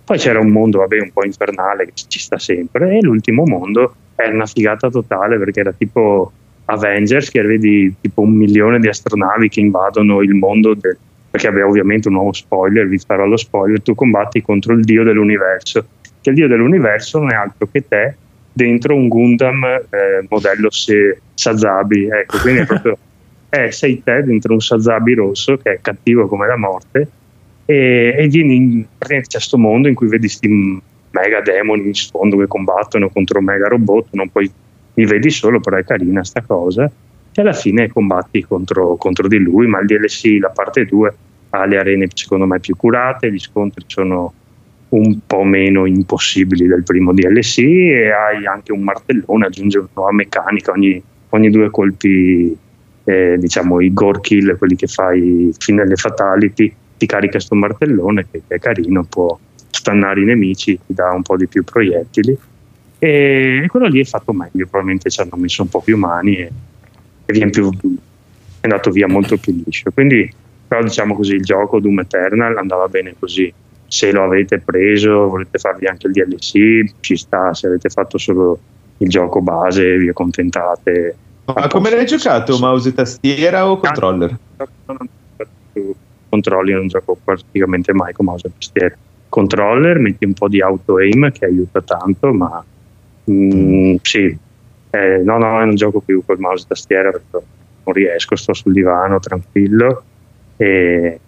Poi c'era un mondo, vabbè, un po' infernale che ci sta sempre, e l'ultimo mondo era una figata totale perché era tipo Avengers, che vedi tipo un milione di astronavi che invadono il mondo, del- perché aveva ovviamente un nuovo spoiler, vi farò lo spoiler, tu combatti contro il dio dell'universo, che il dio dell'universo non è altro che te dentro un Gundam eh, modello se- Sazabi, ecco, quindi è proprio eh, sei te dentro un Sazabi rosso che è cattivo come la morte e, e vieni in praticamente questo mondo in cui vedi questi mega demoni in sfondo che combattono contro mega robot, non puoi, li vedi solo, però è carina sta cosa. E alla fine combatti contro, contro di lui, ma il DLC, la parte 2, ha le arene secondo me più curate, gli scontri sono un po' meno impossibili del primo DLC e hai anche un martellone, aggiunge una nuova meccanica ogni, ogni due colpi, eh, diciamo i gore kill, quelli che fai fino alle fatality, ti carica sto martellone che, è carino, può stannare i nemici, ti dà un po' di più proiettili e, e quello lì è fatto meglio, probabilmente ci hanno messo un po' più mani e, e viene più, è andato via molto più liscio. Quindi però diciamo così il gioco Doom Eternal andava bene così se lo avete preso volete farvi anche il DLC ci sta se avete fatto solo il gioco base vi accontentate Ma come l'hai giocato? Mouse e tastiera o controller? Controlli non gioco praticamente mai con mouse e tastiera controller metti un po' di auto aim che aiuta tanto ma mm, sì eh, no no non gioco più col mouse e tastiera perché non riesco sto sul divano tranquillo e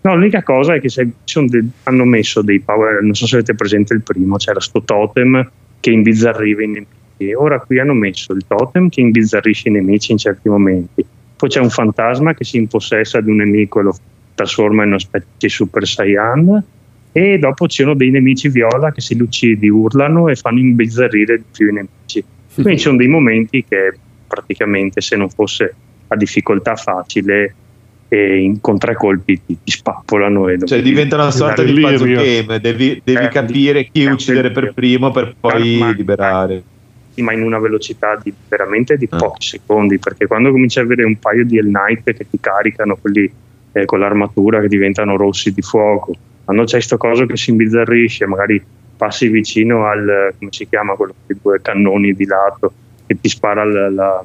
No, l'unica cosa è che se de- hanno messo dei power, non so se avete presente il primo, c'era sto totem che imbizzarriva i nemici. Ora qui hanno messo il totem che imbizzarrisce i nemici in certi momenti. Poi c'è un fantasma che si impossessa di un nemico e lo trasforma in una specie di Super Saiyan. E dopo ci sono dei nemici viola che se li uccidi urlano e fanno imbizzarrire di più i nemici. Quindi ci sono dei momenti che praticamente se non fosse a difficoltà facile e in, con tre colpi ti, ti spappolano e Cioè diventa una sorta di puzzle game, devi, devi Eh, capire chi uccidere per primo per poi liberare. Sì, ma in una velocità di veramente di Ah. pochi secondi perché quando cominci a avere un paio di Hell Knight che ti caricano quelli eh, con l'armatura che diventano rossi di fuoco quando c'è sto coso che si imbizzarrisce magari passi vicino al come si chiama quello con i due cannoni di lato che ti spara la, la-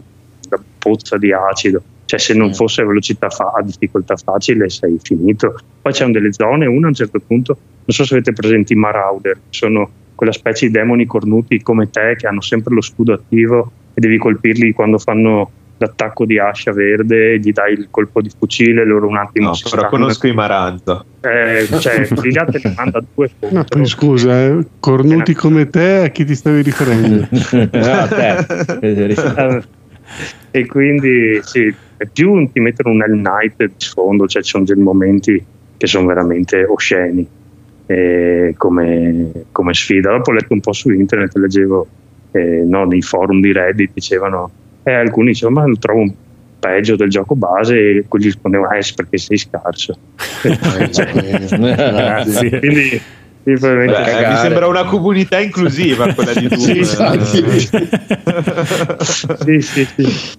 la pozza di acido cioè se non Mm. fosse a velocità fa- a difficoltà facile sei finito poi c'è delle zone una a un certo punto non so se avete presenti i Marauder sono quella specie di demoni cornuti come te che hanno sempre lo scudo attivo e devi colpirli quando fanno l'attacco di ascia verde, gli dai il colpo di fucile, loro un attimo No, si però stanno- conosco i Maranza. Eh, cioè, là te ne manda due No, scusa, eh, cornuti come te, a chi ti stavi riferendo? Ah, te. E quindi sì, e più ti mettono un Hell Knight di sfondo, cioè ci sono dei momenti che sono veramente osceni eh, come, come sfida. Dopo ho letto un po' su internet, leggevo eh, no, nei forum di Reddit, dicevano, eh, alcuni dicevano ma lo trovo un peggio del gioco base e quelli rispondevano eh perché sei scarso. Grazie. quindi sì, Beh, mi cagare. sembra una comunità inclusiva quella di Doom. Sì,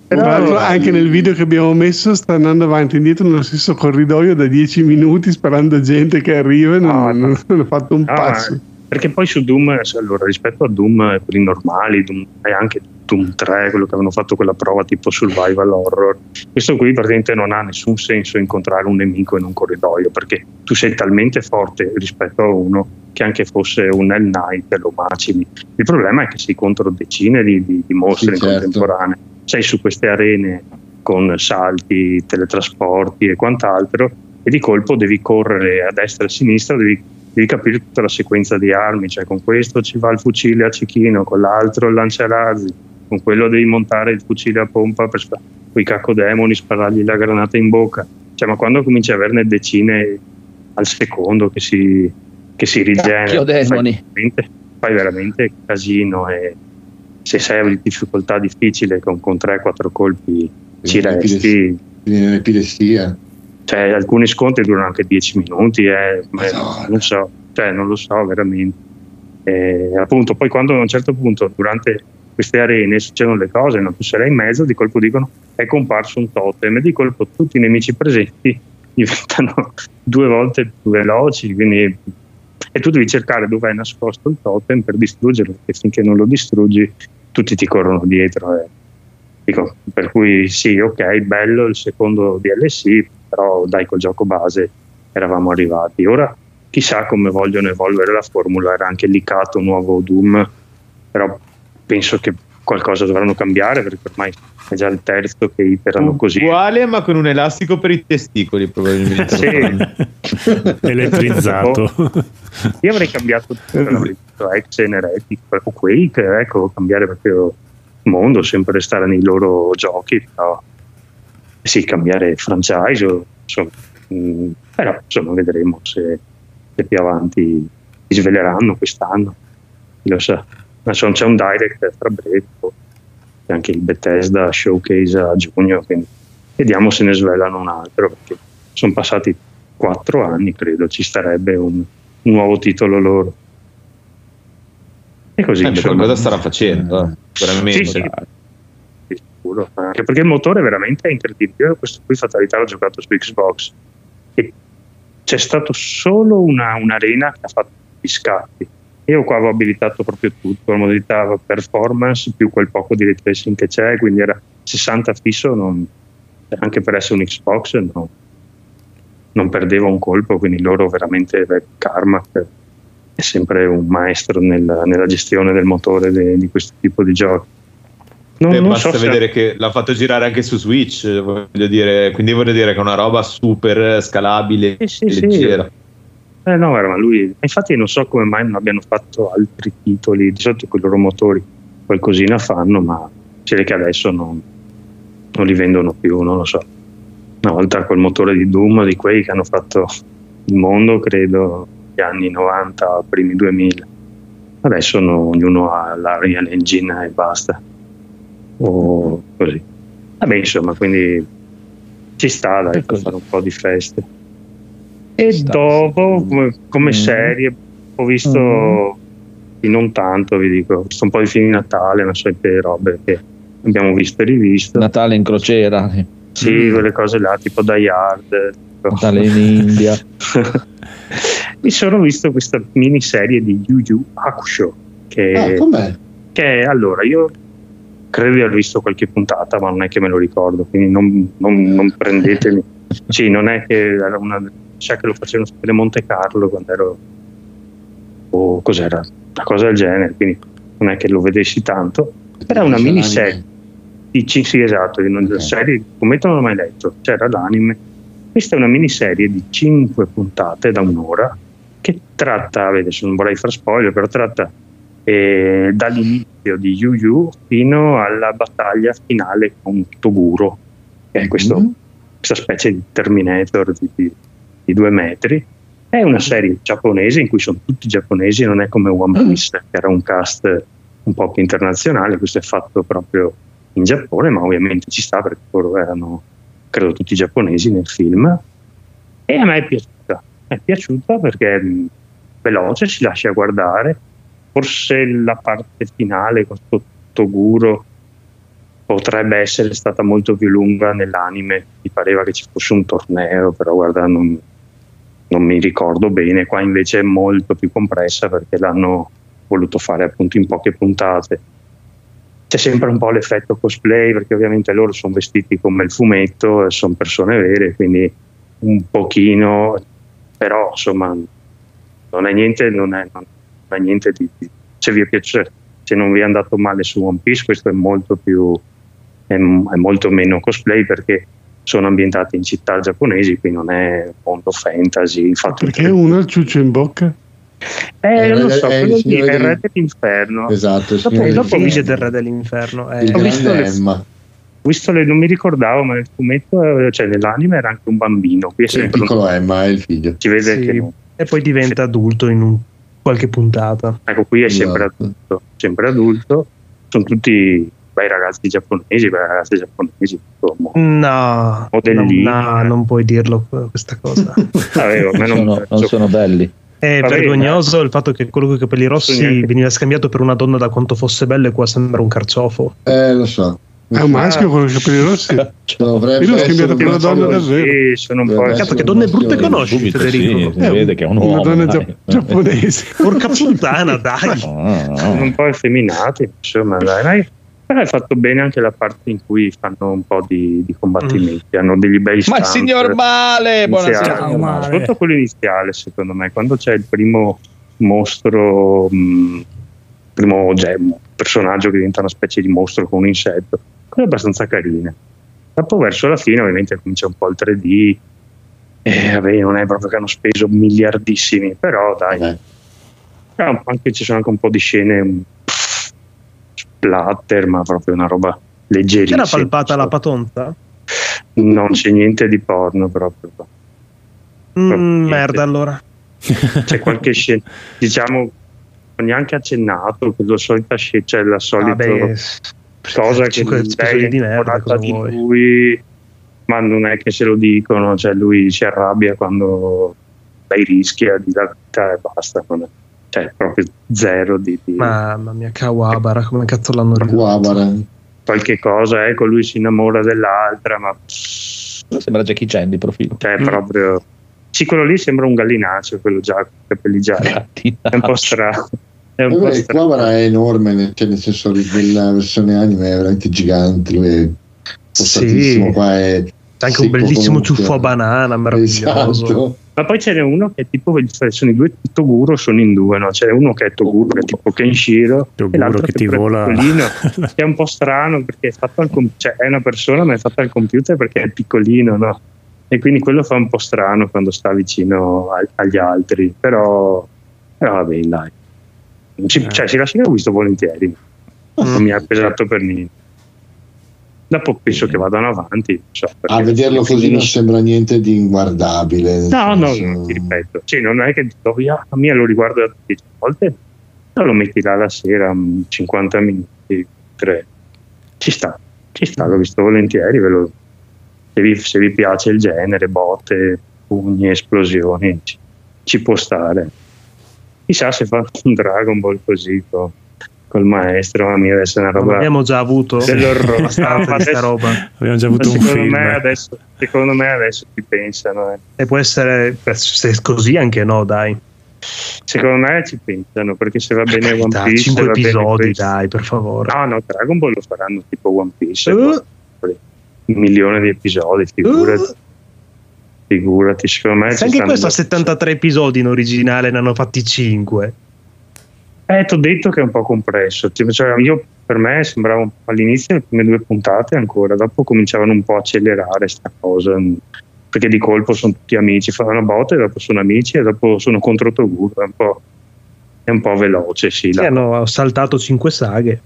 Però, anche nel video che abbiamo messo sta andando avanti e indietro nello stesso corridoio da 10 minuti sperando gente che arriva e non, No, non- non ha fatto un No, passo. ma- perché poi su Doom, allora, rispetto a Doom, eh, quelli normali, Doom, e anche Doom 3, quello che avevano fatto quella prova tipo survival horror, questo qui praticamente non ha nessun senso incontrare un nemico in un corridoio, perché tu sei talmente forte rispetto a uno che anche fosse un Hell Knight lo macini. Il problema è che sei contro decine di, di- di mostri Sì, certo. contemporanea, sei su queste arene con salti, teletrasporti e quant'altro e di colpo devi correre a destra e a sinistra, devi devi capire tutta la sequenza di armi, cioè con questo ci va il fucile a cecchino, con l'altro il lanciarazzi, con quello devi montare il fucile a pompa per spa- quei cacodemoni, sparargli la granata in bocca. Cioè, ma quando cominci a averne decine al secondo che si, che si rigenera, fai veramente, fai veramente casino e se sei in difficoltà difficile con, con 3-4 colpi ci resti Viene l'epilessia. cioè, alcuni scontri durano anche 10 minuti, eh, non so, cioè, non lo so veramente. Eh, appunto, poi quando a un certo punto durante queste arene succedono le cose, no? tu sarai in mezzo, di colpo dicono è comparso un totem e di colpo tutti i nemici presenti diventano due volte più veloci, quindi e tu devi cercare dove è nascosto il totem per distruggerlo, perché finché non lo distruggi tutti ti corrono dietro. eh. Dico, per cui sì, ok, bello il secondo DLC, però dai col gioco base eravamo arrivati. Ora chissà come vogliono evolvere la formula, era anche licato un nuovo Doom, però penso che qualcosa dovranno cambiare perché ormai è già il terzo che iterano così. Uguale, ma con un elastico per i testicoli, probabilmente. Sì. Elettrizzato. Io avrei cambiato detto ex Eneretic o Quake, ecco, cambiare proprio mondo, sempre stare nei loro giochi, però sì, cambiare franchise, o, insomma, mh, però insomma vedremo se, se più avanti si sveleranno quest'anno, chi lo sa. Insomma, c'è un direct tra breve, c'è anche il Bethesda Showcase a giugno, quindi vediamo se ne svelano un altro, perché sono passati quattro anni, credo, ci starebbe un, un nuovo titolo loro. E così Eh, qualcosa starà facendo, eh, veramente. Sì, sì. sicuro. Anche perché il motore veramente è incredibile. Io Questo qui fatalità l'ho giocato su Xbox. E c'è stato solo una, un'arena che ha fatto gli scatti. Io qua avevo abilitato proprio tutto, la modalità performance più quel poco di ray tracing che c'è, quindi era 60 fisso, non- anche per essere un Xbox no- non perdeva un colpo, quindi loro veramente Karma è sempre un maestro nel- nella gestione del motore de- di questo tipo di giochi. Non, Beh, non basta so se- vedere che l'ha fatto girare anche su Switch, voglio dire, quindi voglio dire che è una roba super scalabile Sì, sì, e sì. leggera. Eh no, guarda, ma lui, infatti non so come mai non abbiano fatto altri titoli, di solito con i loro motori qualcosina fanno, ma si vede che adesso non, non li vendono più, non lo so. Una volta col motore di Doom, di quei che hanno fatto il mondo, credo, negli anni 90, primi 2000. Adesso no, ognuno ha la Real Engine e basta. O così. Vabbè, insomma, quindi ci sta, dai, per fare un po' di feste. E Sta, dopo, come, come Mm. serie, ho visto, Mm. non tanto, vi dico, visto un po' di film di Natale, una solite robe che abbiamo visto e rivisto. Natale in crociera, sì. Sì, quelle cose là, tipo Die Hard. Natale in India. Mi sono visto questa miniserie di Yu Yu Hakusho, che, Ah, com'è? che allora io credo di aver visto qualche puntata, ma non è che me lo ricordo, quindi non, non- non prendetemi. sì, non è che era una. Sa che lo facevano su Monte Carlo quando ero. o cos'era? Una cosa del genere, quindi non è che lo vedessi tanto. Era una C'è miniserie. l'anime. Di, sì, esatto, di una Ok. serie, fumetto non l'ho mai letto, c'era l'anime. Questa è una miniserie di 5 puntate da un'ora che tratta, adesso non vorrei far spoiler, però tratta eh, dall'inizio di Yu Yu fino alla battaglia finale con Toguro, che è questo- Mhm. questa specie di Terminator di, di- di due metri. È una serie giapponese in cui sono tutti giapponesi, non è come One Piece, che era un cast un po' più internazionale, questo è fatto proprio in Giappone, ma ovviamente ci sta perché loro erano, credo, tutti giapponesi nel film. E a me è piaciuta, è piaciuta perché è mh, veloce, si lascia guardare. Forse la parte finale con Toguro potrebbe essere stata molto più lunga nell'anime. Mi pareva che ci fosse un torneo, però guarda, non, non mi ricordo bene. Qua invece è molto più compressa perché l'hanno voluto fare appunto in poche puntate. C'è sempre un po' l'effetto cosplay perché ovviamente loro sono vestiti come il fumetto, sono persone vere, quindi un pochino, però insomma non è niente, non è, non è niente di- se vi è piaciuto, se non vi è andato male su One Piece, questo è molto più è, è molto meno cosplay perché sono ambientati in città giapponesi, qui non è mondo fantasy, fatto Perché uno ha il ciuccio in bocca? eh, non lo È- so, è il quello lì è il re dell'inferno. Esatto, il Dopo, dopo del dice del re dell'inferno. eh. Il Ho visto le- visto le- non mi ricordavo, ma nel fumetto, eh, cioè nell'anime era anche un bambino. Qui è Il piccolo Emma è il figlio. si vede Sì, che no. E poi diventa adulto in un- qualche puntata. Ecco, qui è sempre Esatto. adulto, sempre adulto. Sono tutti bei ragazzi giapponesi, bei ragazzi giapponesi. insomma. No, Modellini. no, non puoi dirlo questa cosa. Vabbè, non- Sono, non sono belli. È Vabbè, vergognoso il fatto che quello con i capelli rossi veniva scambiato per una donna da quanto fosse bello e qua sembra un carciofo. Eh, lo so. È un maschio con i capelli rossi? Dovrebbe Io l'ho scambiato per una donna davvero. Sì, sono un po'. Dovrebbe Cazzo, che donne brutte conosci, Subito Federico? sì, si Eh, vede che è un Una uomo. donna dai. gia- giapponese. Porca puttana, dai. No, no, sono no. un po' effeminati, insomma, dai, dai. Però hai fatto bene anche la parte in cui fanno un po' di, di combattimenti, hanno degli bei Ma il signor Male, buonasera. Male. Soprattutto quello iniziale, secondo me, quando c'è il primo mostro, mh, primo cioè, un personaggio che diventa una specie di mostro con un insetto, quello è abbastanza carino. Dopo verso la fine ovviamente comincia un po' il 3D, e vabbè, non è proprio che hanno speso miliardissimi, però dai, però anche, ci sono anche un po' di scene mh, splatter, ma proprio una roba leggerissima. Era palpata la patonta? Non c'è niente di porno proprio. Mm, Niente. merda allora. C'è qualche scena, diciamo, neanche accennato, quella solita scena, cioè la solita Vabbè, cosa che lei di merda, cosa di vuoi? lui, ma non è che se lo dicono, cioè lui si arrabbia quando lei rischia di dare vita e basta, non è- cioè proprio zero di... di- Mamma mia, Kawabara, come cazzo l'hanno? Guabara. qualche cosa, ecco, lui si innamora dell'altra, ma Sembra Jackie Chan di profilo. cioè, proprio... Sì, quello lì sembra un gallinaccio, quello già con i capelli gialli. È un po' strano. È un po' strano. Quabara è enorme, nel- cioè nel senso che nella versione anime è veramente gigante, lui è postatissimo, Sì. qua è C'è anche un secco bellissimo comunque. ciuffo a banana, meraviglioso. Esatto. Ma poi ce n'è uno che è tipo, sono i due Toguro, sono in due, no? C'è uno che è Toguro, che è tipo Kenshiro, Toguro e l'altro che ti è vola. piccolino, che è un po' strano perché è fatto al com- cioè è una persona ma è fatta al computer perché è piccolino, no? E quindi quello fa un po' strano quando sta vicino a- agli altri, però, però vabbè, dai. Ci, Eh. cioè, sì, la serie l'ho visto volentieri, non mi ha pesato per niente. Dopo penso che vadano avanti. so, A vederlo così non sembra niente di inguardabile. No, no, senso- no, ti ripeto. Sì, non è che dico, "Ah, a me lo riguardo da 10 volte, lo metti là la sera, mm, 50 minuti, 3. Ci sta, ci sta, l'ho visto volentieri. ve lo- se, vi, se vi piace il genere, botte, pugni, esplosioni, ci, ci può stare. Chissà se fa un Dragon Ball così con, col maestro, ma mi deve essere una Non roba abbiamo già avuto dell'orrore. abbastanza Ma di sta adesso- roba. Abbiamo già avuto un secondo, film. me adesso, secondo me adesso ci pensano. eh. E può essere se è così anche no, dai. Secondo me ci pensano perché se va bene One Piece, 5 va bene episodi, dai, per favore. No, no, Dragon Ball lo faranno tipo One Piece. Uh. Un milione di episodi, figurati. Figurati, secondo me. Se anche questo ha 73 episodi in originale, ne hanno fatti 5. Eh, ti ho detto che è un po' compresso. Cioè, io, per me sembrava all'inizio le prime due puntate ancora, dopo cominciavano un po' a accelerare sta cosa. Perché di colpo sono tutti amici, fanno una botta e dopo sono amici e dopo sono contro Toguro. È un po', è un po' veloce, sì. Sì, hanno saltato 5 saghe.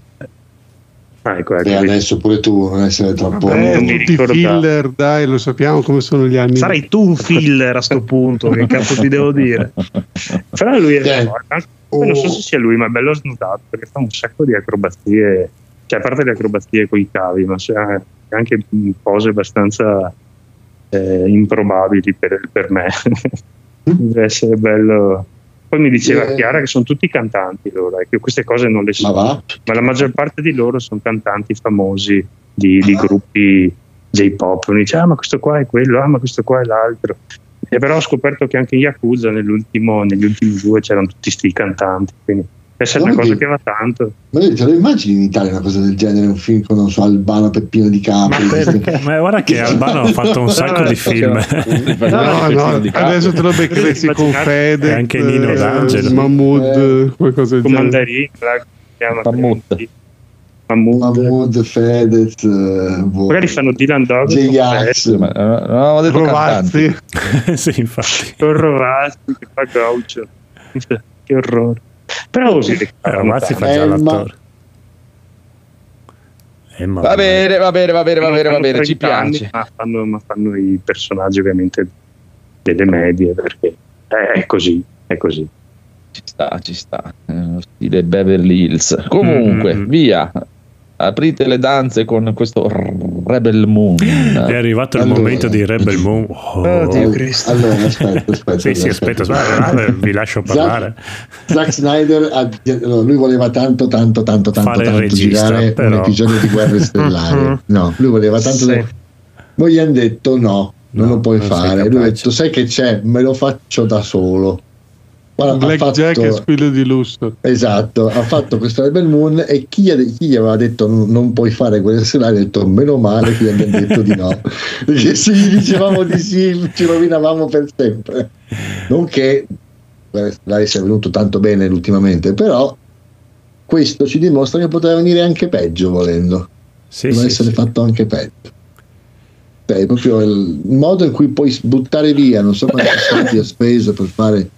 Ah, ecco, ecco, E adesso pure tu non essere troppo. Vabbè, tutti filler, dai, lo sappiamo come sono gli anni. Sarai tu un filler a sto punto, che cazzo ti devo dire? Però lui è Eh. Poi non so se sia lui, ma è bello snudato perché fa un sacco di acrobazie, cioè a parte le acrobazie con i cavi, ma c'è anche cose abbastanza eh, improbabili per, per me. Deve essere bello. Poi mi diceva Eh. Chiara che sono tutti cantanti loro, e che queste cose non le Ma so, va? ma la maggior parte di loro sono cantanti famosi di, di gruppi J-pop. Uno dice, ah, ma questo qua è quello, ah, ma questo qua è l'altro. E però ho scoperto che anche in Yakuza nell'ultimo, negli ultimi due c'erano tutti sti cantanti, quindi deve essere una cosa che- va tanto. Ma te lo immagini in Italia una cosa del genere? Un film con, non so, Albano Peppino di Capri? Ma guarda che Albano ha fatto un sacco di film. No, no, adesso te lo beccheresti con Fede, anche Nino D'Angelo. Mahmood, Eh. qualcosa del genere. Chiama Mammut. Mahmood. Mahmood, Fedez, eh, boh. Magari fanno Dylan Dog. Ma, eh, non avevo detto cantanti. Rovazzi. sì, infatti. con Rovazzi che fa gaucho. che orrore. Però così Eh, Rovazzi fa già l'attore. Emma, Va bene, va bene, va bene, va bene, va bene, ci 30 anni, piace. Ma fanno, ma fanno i personaggi ovviamente delle medie perché è così, è così. Ci sta, ci sta. Eh, lo stile Beverly Hills. Comunque, Mm. via. Aprite le danze con questo Rebel Moon. È arrivato il Allora. momento di Rebel Moon. Oh. Oddio Cristo. Allora, aspetta, aspetta. Sì, sì, aspetta, aspetta, vi lascio parlare. Zack Snyder lui voleva tanto tanto tanto tanto Fare il tanto regista, girare però. un episodio di Guerre Stellari Mhm. no lui voleva tanto Sì. poi gli hanno detto no non No, lo puoi non fare lui ha detto sai che c'è me lo faccio da solo Guarda, ha Black Jack e fatto, squillo di lusso. esatto ha fatto questo Rebel Moon e chi, gli- chi gli aveva detto non, puoi fare Guerre Stellari ha detto meno male che gli abbiamo detto di no perché se gli dicevamo di sì ci rovinavamo per sempre non che Stellari sia venuto tanto bene ultimamente però questo ci dimostra che poteva venire anche peggio volendo Sì, poteva sì, essere sì. fatto anche peggio Cioè, è proprio il modo in cui puoi buttare via non so quanti soldi ha speso per fare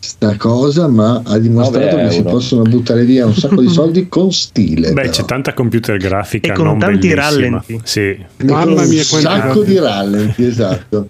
sta cosa ma ha dimostrato 9 che si possono buttare via un sacco di soldi con stile Beh, però. c'è tanta computer grafica E con non tanti bellissima. rallenti. Sì. Mamma mia, un quanti sacco di rallenti esatto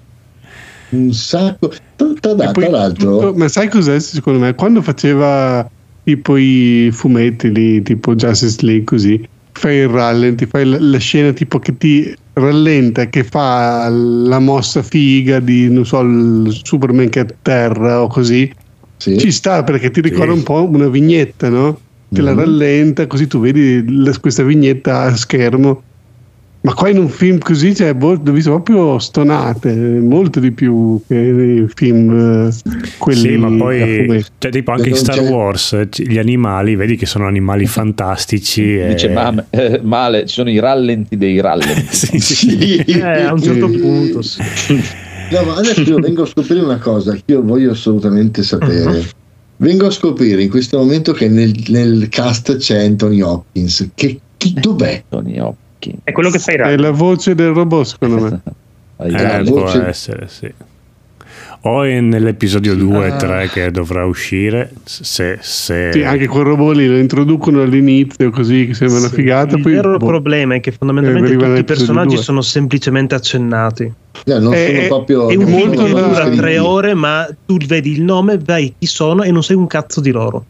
un sacco tra, tra- poi tra l'altro tutto- ma sai cos'è secondo me? Quando faceva tipo i fumetti lì, tipo Justice League così, fai il rallenti, fai la, la scena tipo che ti rallenta, che fa la mossa figa di, non so, il Superman che è a terra o così, sì. ci sta perché ti ricorda Sì. un po' una vignetta, no? te la Mhm. rallenta, così tu vedi la- questa vignetta a schermo. Ma qua in un film così, cioè, boh, l'ho visto proprio stonate, molto di più che nei film eh, quelli Sì, ma poi, cioè, tipo anche in Star c'è- Wars, eh, gli animali, vedi che sono animali fantastici. e- Dice ma, eh, male, ci sono i rallenti dei rallenti. sì, sì, sì. Eh, a un certo punto sì. No, ma adesso io vengo a scoprire una cosa che io voglio assolutamente sapere. Vengo a scoprire in questo momento che nel, nel cast c'è Anthony Hopkins. Che chi, dov'è? Tony Hopkins. È quello che fai È la voce del robot, secondo me. Eh, rallenti. può voce- essere, sì. O è nell'episodio 2 e Ah. 3 che dovrà uscire, se... se... Sì, anche quel robot lì lo introducono all'inizio così che sembra una Sì, figata. Il poi vero boh. problema è che fondamentalmente Eh, arriva tutti i personaggi due. sono semplicemente accennati. No, non È- sono è- proprio. È un film molto che dura tre ore, ma tu vedi il nome, vai chi sono e non sai un cazzo di loro.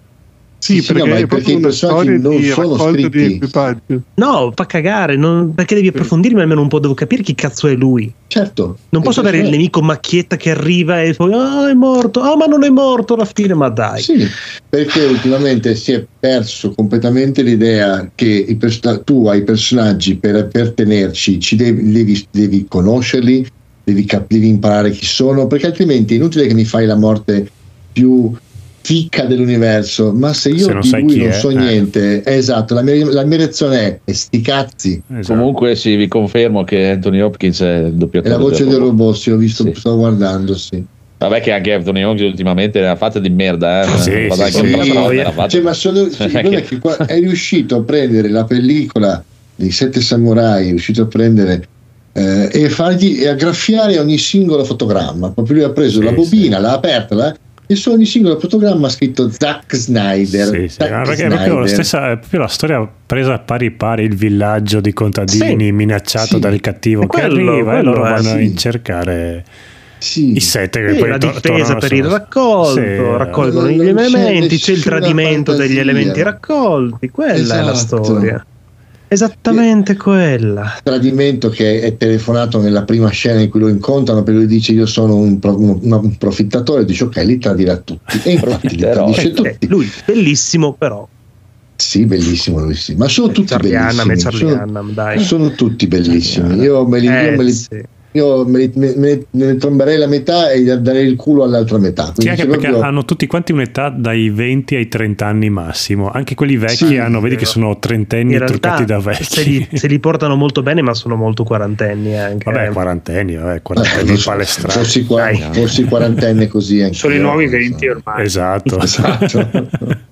Sì, Sì, perché no, perché i personaggi non sono scritti. equipaggio. No, fa cagare, non- perché devi approfondirmi almeno un po', devo capire chi cazzo è lui. Certo. Non posso avere il nemico macchietta che arriva e poi, ah, è morto, ah, ma non è morto alla fine, ma dai. Sì, perché ultimamente si è perso completamente l'idea che i pers- tu hai personaggi per, per tenerci, ci devi, devi, devi conoscerli, devi, cap- devi imparare chi sono, perché altrimenti è inutile che mi fai la morte più ficca dell'universo, ma se io Se non di lui non è, so eh. niente, è esatto, la mia, la mia reazione è "E sti cazzi, Esatto. Comunque sì, vi confermo che Anthony Hopkins è il è doppiatore. la voce del robot, sì, ho visto, Sì. sto guardando, sì. Vabbè che anche Anthony Hopkins ultimamente ne ha fatte di merda, eh. Sì, sì, sì. ha fatte. Cioè, ma sono, il problema è che qua è riuscito a prendere la pellicola dei sette samurai, è riuscito a prendere eh, e, fargli, e a graffiare ogni singolo fotogramma. Proprio lui ha preso Sì, la bobina, l'ha aperta la- e su ogni singolo fotogramma ha scritto Zack Snyder. Sì, sì, Zack perché è proprio, la Snyder. stessa, è proprio la storia presa pari pari, il villaggio di contadini Sì. minacciato Sì. dal cattivo È che quello, arriva e quello loro è, vanno sì. a cercare Sì. i sette che Sì, poi la to- difesa per il raccolto, Sì, eh. raccolgono Non- gli non c'è elementi, c'è il tradimento degli elementi raccolti, quella è la Esatto. storia. Esattamente quella. tradimento che è telefonato nella prima scena in cui lo incontrano perché lui dice io sono un, pro- un- un profittatore dice ok li tradirà tutti e infatti li tradisce Eh, tutti lui bellissimo però. sì bellissimo lui sì ma sono tutti Charlie Hunnam e bellissimi Charlie sono, dai. sono tutti bellissimi io me li, io Eh, me li- sì. Io me me- me- ne tromberei la metà e darei il culo all'altra metà Sì, anche perché proprio- hanno tutti quanti un'età dai 20 ai 30 anni massimo. Anche quelli vecchi Sì, hanno, vedi che sono trentenni In truccati da realtà se vecchi. li, se li portano molto bene, ma sono molto quarantenni anche. Vabbè, eh. quarantenni, vabbè, eh, quarantenni non so, palestrati. fossi, qua- Dai. fossi quarantenne così anche Sono i io, nuovi non so. 20 ormai. Esatto. Esatto.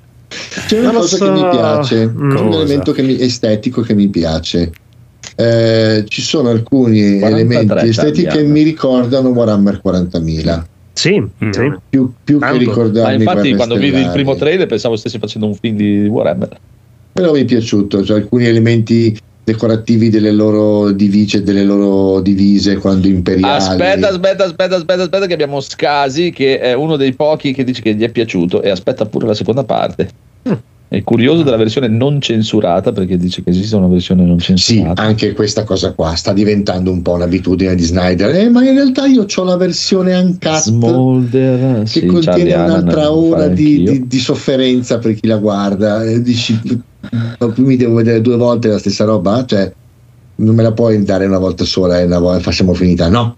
C'è una cosa so. che mi piace, c'è un elemento che mi- estetico che mi piace. Eh, ci sono alcuni 43 elementi estetici che mi ricordano Warhammer 40.000 Sì, Mm. sì. più, più che ricordarmi Ma infatti Guerre quando vidi il primo trailer pensavo stessi facendo un film di Warhammer. però mi è piaciuto cioè, alcuni elementi decorativi delle loro divise delle loro divise quando imperiali Aspetta, aspetta, aspetta, aspetta, aspetta che abbiamo Scasi che è uno dei pochi che dice che gli è piaciuto e aspetta pure la seconda parte. È curioso della versione non censurata perché dice che esiste una versione non Sì, censurata. anche questa cosa qua sta diventando un po' un'abitudine di Snyder, eh, ma in realtà io ho la versione uncut Smolder, che sì, contiene un'altra ora di, di- di sofferenza per chi la guarda. E dici, mi devo vedere due volte la stessa roba? Cioè, non me la puoi dare una volta sola e una volta facciamo finita? No.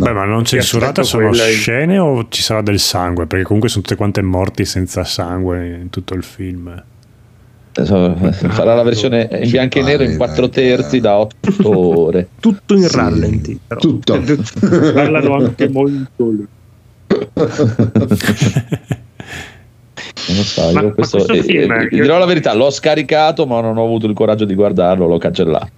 Beh, ma non censurata sono in- scene o ci sarà del sangue? Perché comunque sono tutte quante morti senza sangue in tutto il film. Adesso, farà la versione in bianco e nero in quattro terzi da otto ore. Tutto in Sì, rallenti. Però. Tutto. Parlano anche molto. Non lo so, Ma- io ma questo, questo eh, film, eh, io- dirò la verità, l'ho scaricato ma non ho avuto il coraggio di guardarlo, l'ho cancellato.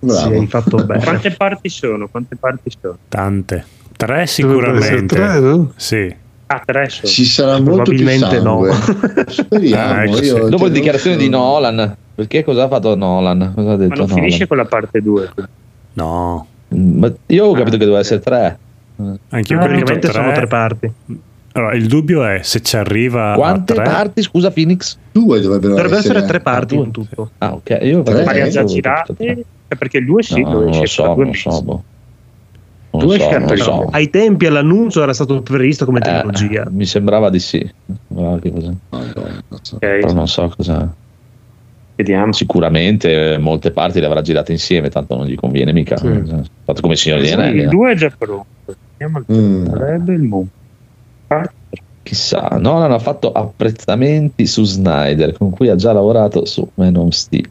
Sì, Bravo. hai fatto bene. Quante parti sono? Quante parti sono? Tante. Tre sicuramente. tre, no? Sì. Ah, tre sono. Ci sarà molto più Probabilmente no. sangue. Speriamo. Ah, ecco, io- sì. Dopo le dichiarazioni non di. Nolan, perché cosa ha fatto Nolan? Cosa ha detto Ma non Nolan? finisce con la parte 2. No. Mm, ma io ho capito che doveva essere tre. Anche io capito Praticamente tre. sono tre parti. Allora, il dubbio è se ci arriva Quante a tre. parti, scusa Phoenix? Due dovrebbero Dovrebbero essere essere tre parti due. in tutto. Ah, ok. Io ho Tre? Già girate? Perché il 2 sì, No, lo esce so, non so. mesi. boh. Non Due lo so, non lo no. so. Ai tempi all'annuncio era stato previsto come Eh, trilogia. mi sembrava di sì. guarda che cos'è. Madonna, non so. Ok, Però non so cosa. vediamo. Sicuramente eh, molte parti le avrà girate insieme, tanto non gli conviene mica. Sì. Eh, Fatto come il Signore Sì, Anelli. il eh. 2 è già pronto. Vediamo il Mm. il Moon. Ah, Chissà, Nolan ha fatto apprezzamenti su Snyder, con cui ha già lavorato su Man of Steel.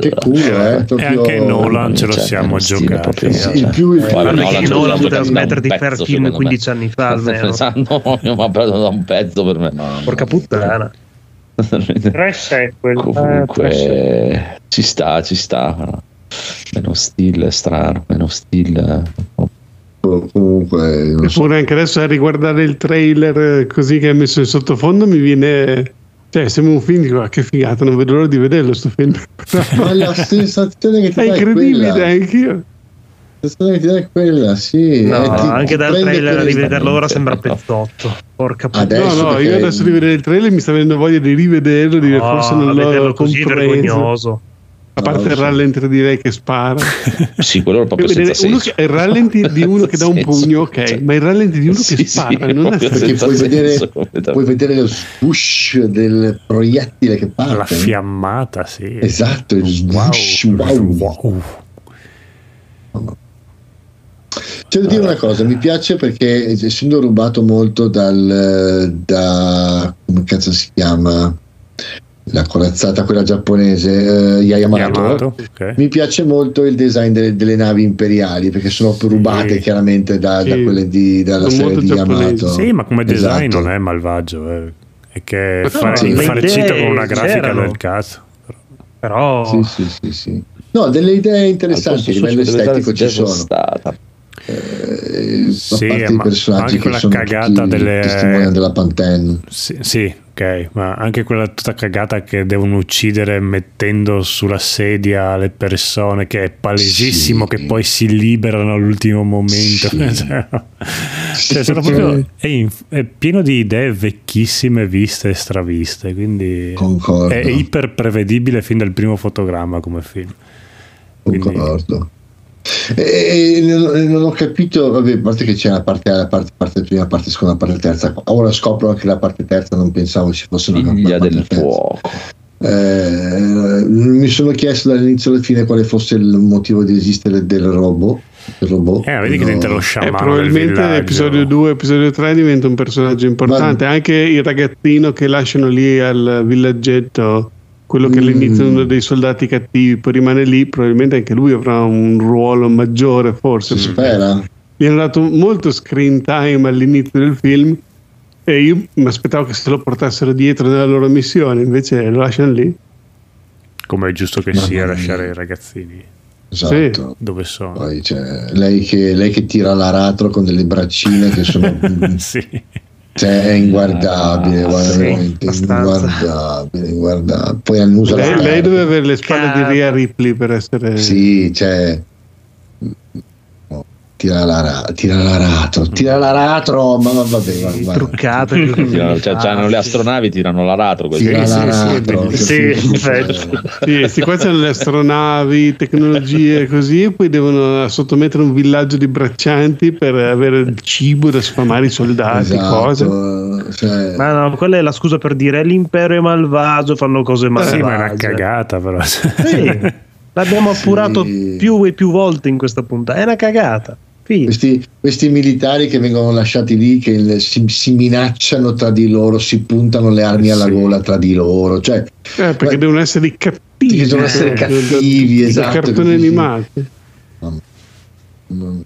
Che culo, eh? E Proprio- anche Nolan ce lo Cioè, siamo giocati. eh. Sì, cioè, il più il più- Nolan l'ha Nolan giocato poteva smettere di fare film secondo me. 15 anni fa almeno. Esatto, no, ma proprio da un pezzo per me. Porca puttana. Tre sequel. eh. Comunque ci sta, ci sta. però. Man of Steel è strano, Man of Comunque, non so. Eppure anche adesso a riguardare il trailer eh, così che è messo in sottofondo mi viene... Cioè, sembra un film, dico, ah, che figata, non vedo l'ora di vederlo sto film. Ma la sensazione che ti è dà è incredibile, quella. anch'io. La sensazione che ti dà è quella, sì. No, Eh, anche dal trailer a rivederlo ora sembra pezzotto. Porca puttana. Adesso no, no, io adesso di vedere il trailer mi sta venendo voglia di rivederlo, di No, forse non a vederlo l'ho così compreso. vergognoso. A parte il rallenti direi che spara. Sì, quello è proprio senza senso. che, il rallenti di uno che dà un pugno, ok, ma il rallenti di uno Sì, che sì, spara non senso. Perché puoi vedere, puoi vedere lo swoosh del proiettile che parte. La fiammata, sì. Esatto, il swoosh, wow. Wow. C'è da dire una cosa, mi piace perché essendo rubato molto dal da come cazzo si chiama la corazzata quella giapponese eh, Yamato, Yamato, ok. mi piace molto il design delle, delle navi imperiali perché sono rubate Sì. chiaramente da, da Sì. quelle di, dalla Sono serie di giapponesi. Yamato Sì, ma come design Esatto. non è malvagio. eh. È che No, fare, sì, fare cito con una grafica c'erano. del cazzo. Però sì, sì, sì, sì. no delle idee interessanti a livello estetico ci sono Stata. eh, Sì, a parte i ma personaggi anche che quella cagata tutti delle- della Pantene Sì, sì, ok, ma anche quella tutta cagata che devono uccidere mettendo sulla sedia le persone, che è palesissimo Sì. che poi si liberano all'ultimo momento. Sì. Cioè, cioè, sono proprio, è, in- è pieno di idee vecchissime viste e straviste, quindi concordo è iper prevedibile fin dal primo fotogramma come film. Quindi- Concordo. E, e non, non ho capito, vabbè, a parte che c'è la parte A, la parte, parte prima, parte seconda, parte terza. Ora scopro anche la parte terza, non pensavo ci fosse una Figlia del terza. fuoco. Eh, mi sono chiesto dall'inizio alla fine quale fosse il motivo di esistere del robot. Del robot. Eh, vedi che No. diventa lo Eh, sciamano del probabilmente episodio 2 episodio 3 diventa un personaggio importante. Anche il ragazzino che lasciano lì al villaggetto, quello che Mm. all'inizio è uno dei soldati cattivi, poi rimane lì, probabilmente anche lui avrà un ruolo maggiore, forse. Si spera. Gli hanno dato molto screen time all'inizio del film e io mi aspettavo che se lo portassero dietro nella loro missione, invece lo lasciano lì. Come è giusto che Mamma sia mia. lasciare i ragazzini Esatto. dove sono. Poi c'è lei che, lei che tira l'aratro con delle braccine che sono sì. Cioè, è inguardabile, Ah, guarda, sì, veramente abbastanza. inguardabile, inguardabile. Poi annusa Lei, lei deve avere le spalle Cazzo. di Ria Ripley per essere... Sì, cioè tira, l'ara, tira l'aratro, tira l'aratro, ma va- vabbè, va- va- truccate. Cioè, c'hanno le astronavi, tirano l'aratro. così. Tira Sì, sì, l'aratro. sì, sì. Sì, questi qua c'hanno le astronavi, tecnologie così, e poi devono sottomettere un villaggio di braccianti per avere il cibo da sfamare i soldati, cose. Esatto, cioè, Ma no, quella è la scusa per dire l'impero è malvagio, fanno cose malvagie. Sì, ma è una cagata però. Sì, l'abbiamo Sì. appurato più e più volte in questa puntata. È una cagata. Fine. questi, questi militari che vengono lasciati lì, che si, si minacciano tra di loro, si puntano le armi alla Sì. gola tra di loro, cioè Eh, perché Beh, devono essere cattivi. devono essere eh, cattivi, i esatto, cartoni animati. non-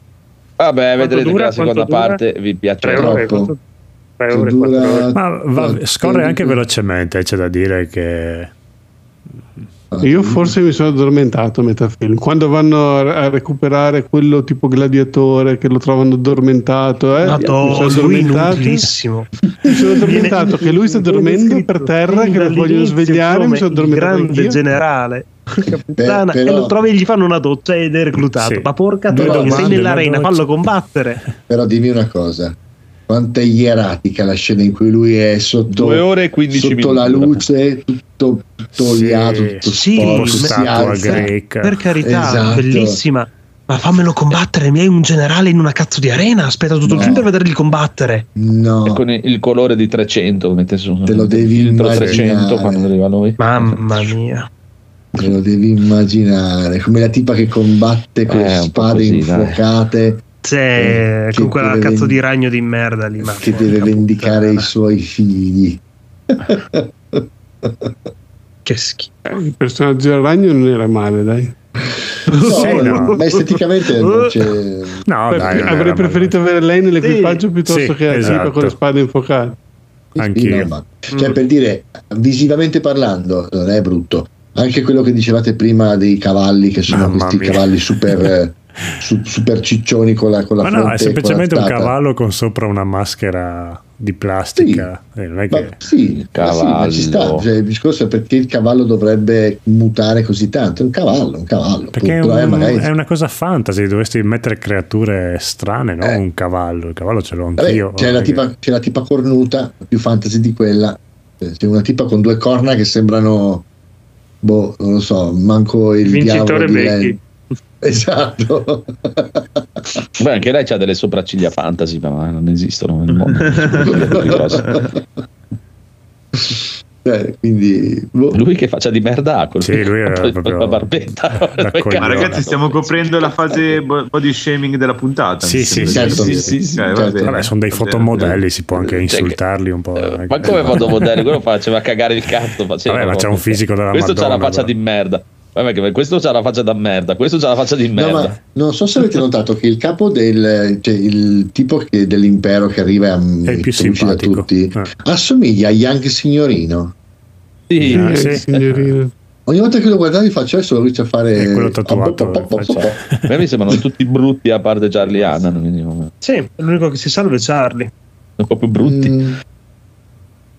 Vabbè, Quanto vedrete dura? che la seconda dura? parte vi piacerà. ore, troppo. quanto- tre ore, dura- ore. Ma va- quattro- scorre anche velocemente, c'è da dire che Io forse mi sono addormentato a metà film. Quando vanno a recuperare quello tipo gladiatore che lo trovano addormentato, eh, mi sono addormentato. Mi sono addormentato che lui sta dormendo per terra, che lo vogliono svegliare. Mi sono il addormentato grande anch'io. generale. Puttana, però- e lo trovi e gli fanno una doccia ed è reclutato. Sì. Ma porca troia, sei nell'arena, fallo combattere. Però dimmi una cosa, quanto è ieratica la scena in cui lui è sotto, Due ore e 15 sotto la luce, tutto, tutto Sì, oliato, tutto sì, sporco, alza. greca. Per carità, Esatto. bellissima. Ma fammelo combattere, mi hai un generale in una cazzo di arena. Aspetta tutto il No. film per vederli combattere. No, E con il, il colore di 300 mette su Te lo devi immaginare. 300 quando arriva lui Mamma mia. te lo devi immaginare. Come la tipa che combatte con Eh, spade infuocate. C'è Che con quella cazzo vendi- di ragno di merda lì. Ma che deve vendicare puttana. i suoi figli. Che schifo. Il personaggio del ragno non era male, dai. No, Sì, no. ma esteticamente non c'è. No, dai, non avrei preferito avere lei nell'equipaggio piuttosto Sì, che esatto. con le spade infuocate. Sì, Anch'io. no, ma- cioè, per dire, visivamente parlando, non è brutto. Anche quello che dicevate prima dei cavalli, che sono Mamma questi mia. cavalli super, su- super ciccioni con la, con la Ma fronte no, è semplicemente un cavallo con sopra una maschera di plastica. Eh, non è Ma che... sì, ma sì, ma ci sta. Cavallo. Cioè, il discorso è perché il cavallo dovrebbe mutare così tanto. È un cavallo, un cavallo. Perché è. Eh, un- magari- è una cosa fantasy, dovresti mettere creature strane, no? Eh. Un cavallo. Il cavallo ce l'ho Vabbè, anch'io. c'è, la tipa, c'è la tipa cornuta, più fantasy di quella. Eh, C'è una tipa con due corna che sembrano, boh, non lo so, manco il Vincitore diavolo di Becky. Len. Esatto. Beh, anche lei ha delle sopracciglia fantasy ma non esistono nel mondo. Eh, quindi, boh. lui che faccia di merda ha quel Sì, lui era proprio la barbetta. Ma ragazzi, stiamo coprendo la fase bo- body shaming della puntata. Sì, sì, sembra sì, sì, sì, va certo. Vabbè, sono dei fotomodelli, si può anche Cioè, insultarli un po'. Eh, è ma come fotomodello quello faceva cagare il cazzo faceva Vabbè, ma c'ha un fisico della questo c'ha la Madonna, faccia però. di merda Vabbè, che questo c'ha la faccia da merda questo c'ha la faccia di No, merda ma non so se avete notato che il capo del cioè il tipo che- dell'impero che arriva a È il più conosci da simpatico. tutti Eh. assomiglia a Young Signorino. sì, Ah, Eh, sì. signorino. Ogni volta che lo guardavi faccio adesso lo riesce a fare È quello tatuato, po- po- po- a me mi sembrano tutti brutti a parte Charlie sono Sì, l'unico che si salva è Charlie. un po' più brutti Mm.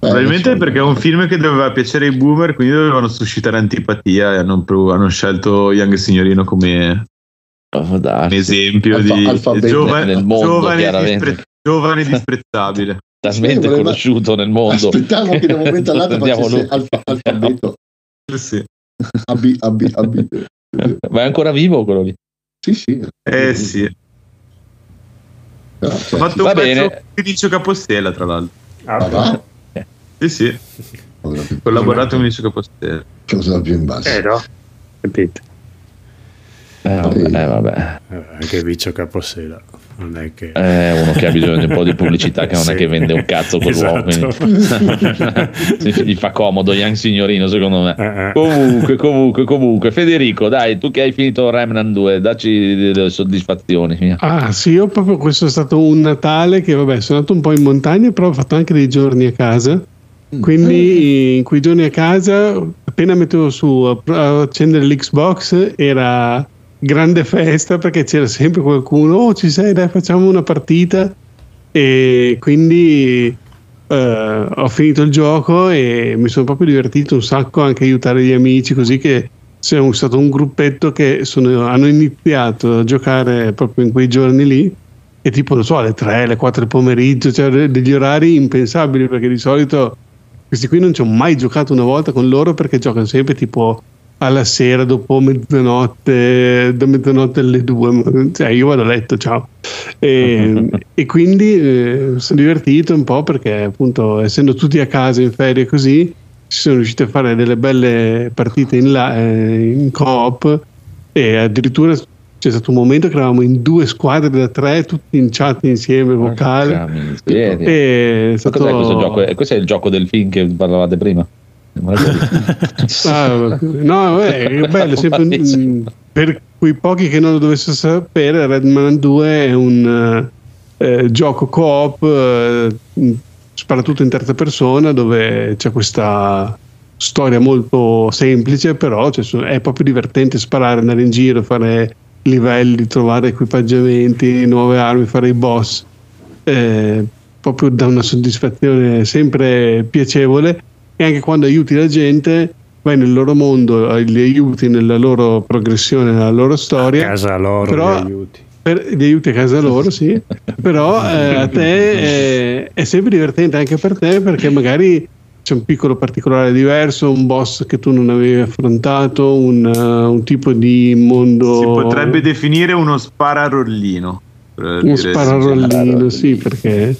Eh, Probabilmente insomma. perché è un film che doveva piacere ai boomer, quindi dovevano suscitare antipatia e hanno, hanno scelto Young Signorino come Oh, un esempio Alfa- di alfabeto giovane, nel mondo, giovane, dispre- giovane disprezzabile. talmente Sì, voleva- conosciuto nel mondo Aspettavo che da un momento all'altro facesse lui. alfa- alfabeto Sì. AB, AB, AB. ma è ancora vivo quello lì Sì, sì. Eh sì, Però, ha cioè, fatto Va un pezzo bene. di Licio Capostela tra l'altro. Ah, va, Sì, sì, più- collaborato con Licio Capostela. cosa più in basso. Eh no, capito. eh vabbè, eh, vabbè. eh, anche Vicio Caposela. Non è che... È uno che ha bisogno di un po' di pubblicità che non è Sì. che vende un cazzo quell'uomo Esatto. gli fa comodo Young Signorino secondo me Eh, eh. comunque comunque comunque Federico dai tu che hai finito Remnant 2 dacci delle soddisfazioni. Ah sì, io proprio questo è stato un Natale che vabbè sono andato un po' in montagna però ho fatto anche dei giorni a casa quindi in quei giorni a casa appena mettevo su a accendere l'Xbox era grande festa perché c'era sempre qualcuno oh ci sei dai facciamo una partita. E quindi eh, ho finito il gioco e mi sono proprio divertito un sacco anche aiutare gli amici così che siamo stato un gruppetto che sono- hanno iniziato a giocare proprio in quei giorni lì e tipo non so alle 3, alle 4 del pomeriggio cioè de- degli orari impensabili perché di solito questi qui non ci ho mai giocato una volta con loro perché giocano sempre tipo alla sera dopo mezzanotte da mezzanotte alle 2 ma- cioè io vado a letto ciao. E, e quindi eh, sono divertito un po' perché appunto essendo tutti a casa in ferie così si sono riusciti a fare delle belle partite in, la- eh, in coop e addirittura c'è stato un momento che eravamo in due squadre da tre tutti in chat insieme vocale Porca miseria. e stato Cos'è questo gioco? Eh, Questo è il gioco del film che parlavate prima. Ah, no, è bello, sempre, per quei pochi che non lo dovessero sapere, Redman 2 è un eh, gioco co-op eh, soprattutto in terza persona dove c'è questa storia molto semplice, però cioè, è proprio divertente sparare, andare in giro, fare livelli, trovare equipaggiamenti, nuove armi, fare i boss. Eh, proprio dà una soddisfazione sempre piacevole e anche quando aiuti la gente vai nel loro mondo, eh, li aiuti nella loro progressione, nella loro storia. casa loro Però- li aiuti. Per, li aiuti a casa loro, sì, però eh, a te eh, è sempre divertente anche per te perché magari c'è un piccolo particolare diverso, un boss che tu non avevi affrontato, un, uh, un tipo di mondo... Si potrebbe definire uno spararollino. Un spararollino, sì, perché...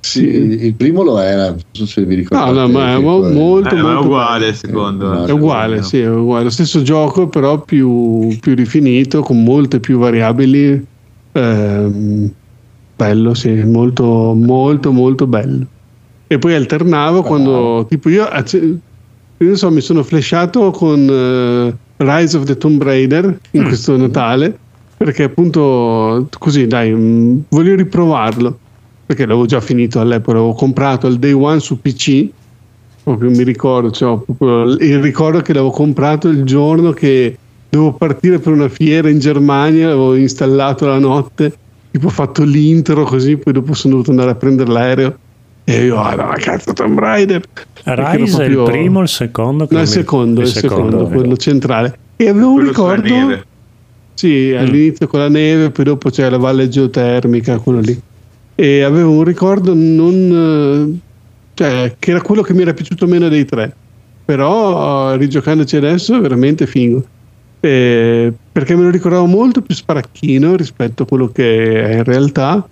Sì, il primo lo era, non so se vi ricordate. No, no, ma è mo- molto, Eh, molto ma è uguale, bello. secondo È uguale, sì, è uguale. Lo stesso gioco, però più, più rifinito, con molte più variabili. Ehm, bello, sì, molto, molto, molto bello. E poi alternavo quando, tipo, io, io so, mi sono flashato con eh, Rise of the Tomb Raider in questo Natale, perché appunto, così, dai, mh, voglio riprovarlo. Perché l'avevo già finito all'epoca, l'avevo comprato al day one su PC proprio mi ricordo, cioè, il ricordo che l'avevo comprato il giorno che dovevo partire per una fiera in Germania, l'avevo installato la notte, tipo fatto l'intro così, poi dopo sono dovuto andare a prendere l'aereo e io, ah no, cazzo Tomb Raider. Rise è il proprio- primo o il secondo? No, il secondo, il secondo, vero. quello centrale. E avevo un Quello ricordo... Sì, all'inizio con la neve, poi dopo c'è la valle geotermica, quello lì. E avevo un ricordo non... cioè, che era quello che mi era piaciuto meno dei tre. Però rigiocandoci adesso è veramente figo. Eh, perché me lo ricordavo molto più sparacchino rispetto a quello che è in realtà.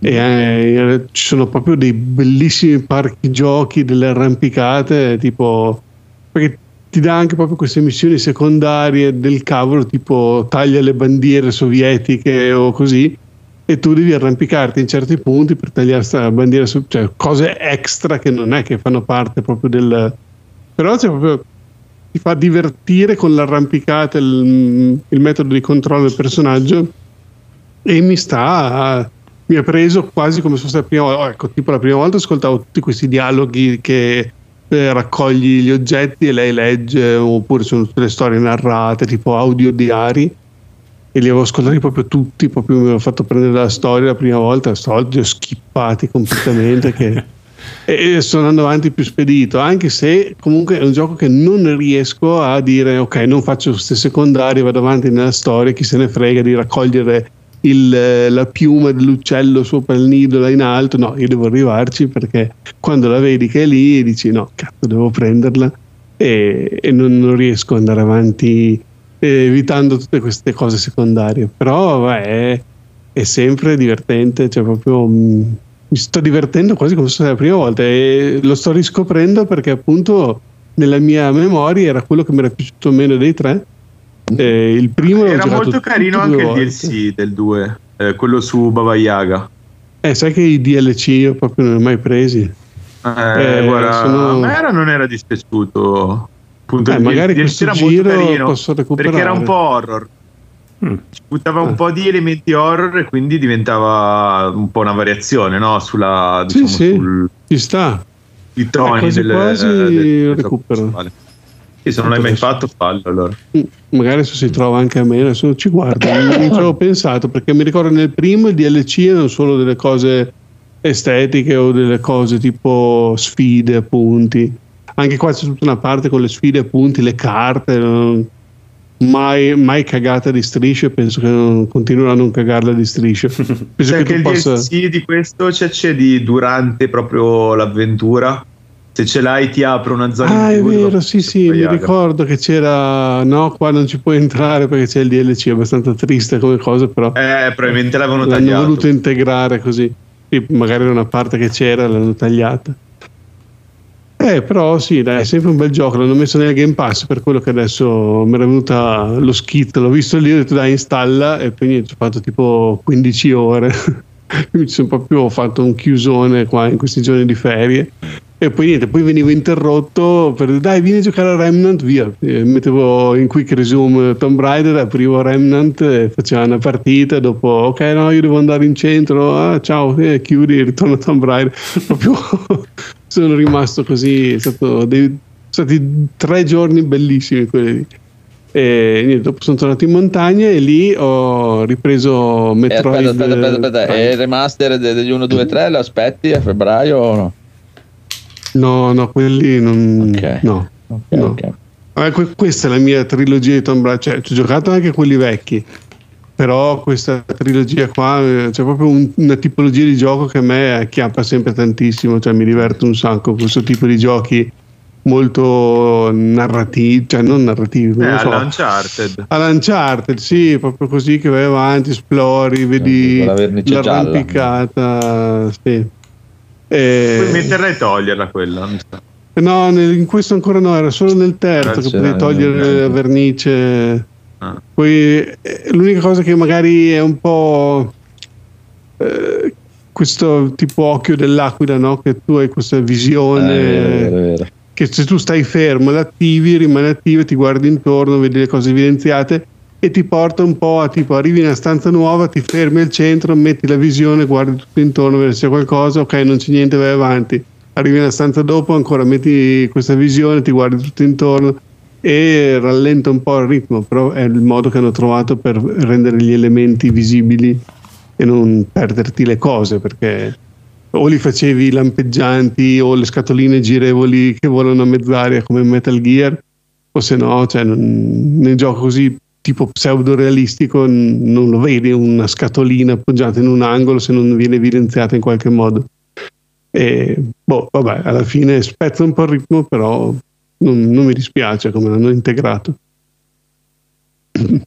E eh, ci sono proprio dei bellissimi parchi giochi, delle arrampicate, tipo perché ti dà anche proprio queste missioni secondarie del cavolo, tipo taglia le bandiere sovietiche o così, e tu devi arrampicarti in certi punti per tagliare sta bandiera, cioè cose extra che non è che fanno parte proprio del... però c'è proprio ti fa divertire con l'arrampicata, il, il metodo di controllo del personaggio e mi sta mi ha preso quasi come se fosse la prima volta ecco tipo la prima volta ascoltavo tutti questi dialoghi che eh, raccogli gli oggetti e lei legge oppure sono tutte le storie narrate tipo audio diari e li avevo ascoltati proprio tutti proprio mi avevo fatto prendere la storia la prima volta stavolta li ho schippati completamente che e sto andando avanti più spedito anche se comunque è un gioco che non riesco a dire ok non faccio queste secondarie vado avanti nella storia chi se ne frega di raccogliere il, eh, la piuma dell'uccello sopra il nido là in alto. No io devo arrivarci perché quando la vedi che è lì dici no cazzo devo prenderla. E, e non, non riesco ad andare avanti eh, evitando tutte queste cose secondarie. Però vabbè, è, è sempre divertente cioè proprio mh, mi sto divertendo quasi come se fosse la prima volta. E lo sto riscoprendo perché appunto nella mia memoria era quello che mi era piaciuto meno dei tre Eh, il primo Era molto carino anche il. DLC del 2, eh, quello su Baba Yaga. Eh, sai che i DLC io proprio non li ho mai presi. Eh, Eh, guarda, sono- a me era- non era dispiaciuto. Appunto, Eh, il magari DLC questo era molto giro carino, posso recuperare. perché era un po' horror. Mm. Ci buttava Ah. un po' di elementi horror e quindi diventava un po' una variazione no? sulla Sì, diciamo, sì. sul- Ci sta. sui toni Eh, quasi del, quasi del- del recupero. principale. Sì, se non l'hai mai fatto, fallo allora. Magari adesso si trova anche a me, adesso ci guardo. Non ci avevo pensato perché mi ricordo nel primo il DLC erano solo delle cose estetiche o delle cose tipo sfide, appunti. Anche qua c'è tutta una parte con le sfide, appunti, le carte. Mai, mai cagata di strisce, penso che non, continuerò a non cagarla di strisce. Penso Cioè che che tu il possa. DLC di questo ci accedi durante proprio l'avventura. Se ce l'hai ti apre una zona Ah, in è vero, sì, sì, mi ricordo che c'era. No, qua non ci puoi entrare perché c'è il DLC, è abbastanza triste come cosa, però Eh, probabilmente l'avevano l'hanno tagliato. voluto integrare così. Sì, magari era una parte che c'era, l'hanno tagliata. Eh, però sì, dai, è sempre un bel gioco. L'hanno messo nel Game Pass per quello che adesso mi era venuta lo skit. L'ho visto lì, ho detto dai, installa e poi niente, ho fatto tipo 15 ore. Ci sono proprio ho fatto un chiusone qua in questi giorni di ferie. E poi niente, poi venivo interrotto per dai, vieni a giocare a Remnant, via. E mettevo in quick resume Tomb Raider, aprivo Remnant, e faceva una partita, dopo ok, no, io devo andare in centro, ah, ciao, eh, chiudi, ritorno a Tomb Raider. Proprio sono rimasto così, è stato dei, sono stati tre giorni bellissimi quelli lì. E niente, dopo sono tornato in montagna e lì ho ripreso Eh, Metroid. aspetta, aspetta, aspetta, aspetta. E il remaster de- degli 1, 2, 3 lo aspetti a febbraio o no? No, no, quelli non. Ok. No. Ok, No. ok. Vabbè, que- questa è la mia trilogia di Tomb Raider. Cioè, ci ho giocato anche quelli vecchi. però questa trilogia qua eh, c'è proprio un- una tipologia di gioco che a me acchiappa sempre tantissimo, cioè mi diverto un sacco questo tipo di giochi molto narrativi, cioè non narrativi, Eh, non so. all'Uncharted. All'Uncharted, sì, proprio così che vai avanti, esplori, vedi l'arrampicata, sì. Puoi Eh, metterla e toglierla quella. no, nel- in questo ancora no, era solo nel terzo che Terzo, potevi eh, togliere eh. la vernice. Ah. Poi eh, l'unica cosa che magari è un po' eh, questo tipo occhio dell'aquila, no? Che tu hai questa Eh, visione è vero, è vero, è vero. che se tu stai fermo, l'attivi, rimane attivo, ti guardi intorno, vedi le cose evidenziate e ti porta un po' a tipo arrivi in una stanza nuova, ti fermi al centro, metti la visione, guardi tutto intorno, vedi se c'è qualcosa, ok, non c'è niente, vai avanti. Arrivi una stanza dopo, ancora metti questa visione, ti guardi tutto intorno e rallenta un po' il ritmo, però è il modo che hanno trovato per rendere gli elementi visibili e non perderti le cose perché o li facevi lampeggianti o le scatoline girevoli che volano a mezz'aria come Metal Gear o se no cioè, non- nel gioco così tipo pseudo realistico n- non lo vedi una scatolina appoggiata in un angolo se non viene evidenziata in qualche modo e boh vabbè alla fine spezza un po' il ritmo però non, non mi dispiace come l'hanno integrato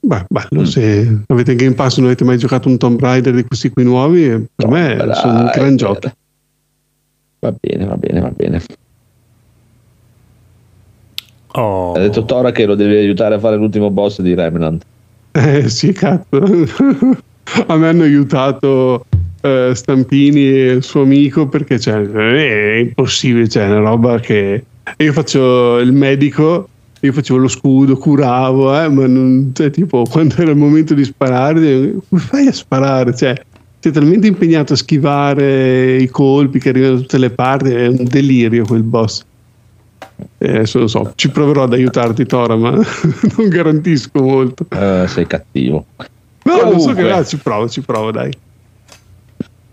Beh, bello, se avete Game Pass non avete mai giocato un Tomb Raider di questi qui nuovi, eh, per me Tomb sono un gran gioco. Va bene, va bene, va bene. Oh. Ha detto Tora che lo deve aiutare a fare l'ultimo boss di Remnant. Eh sì, cazzo. A me hanno aiutato eh, Stampini e il suo amico perché cioè, è impossibile, cioè, è una roba che io faccio il medico, io facevo lo scudo, curavo, eh, ma non, cioè, tipo quando era il momento di sparare, come fai a sparare? Cioè, sei talmente impegnato a schivare i colpi che arrivano da tutte le parti, è un delirio quel boss. Eh, adesso lo so, ci proverò ad aiutarti Tora, ma non garantisco molto. Eh, sei cattivo. No, non so che Comunque. ah, ci provo, ci provo, dai.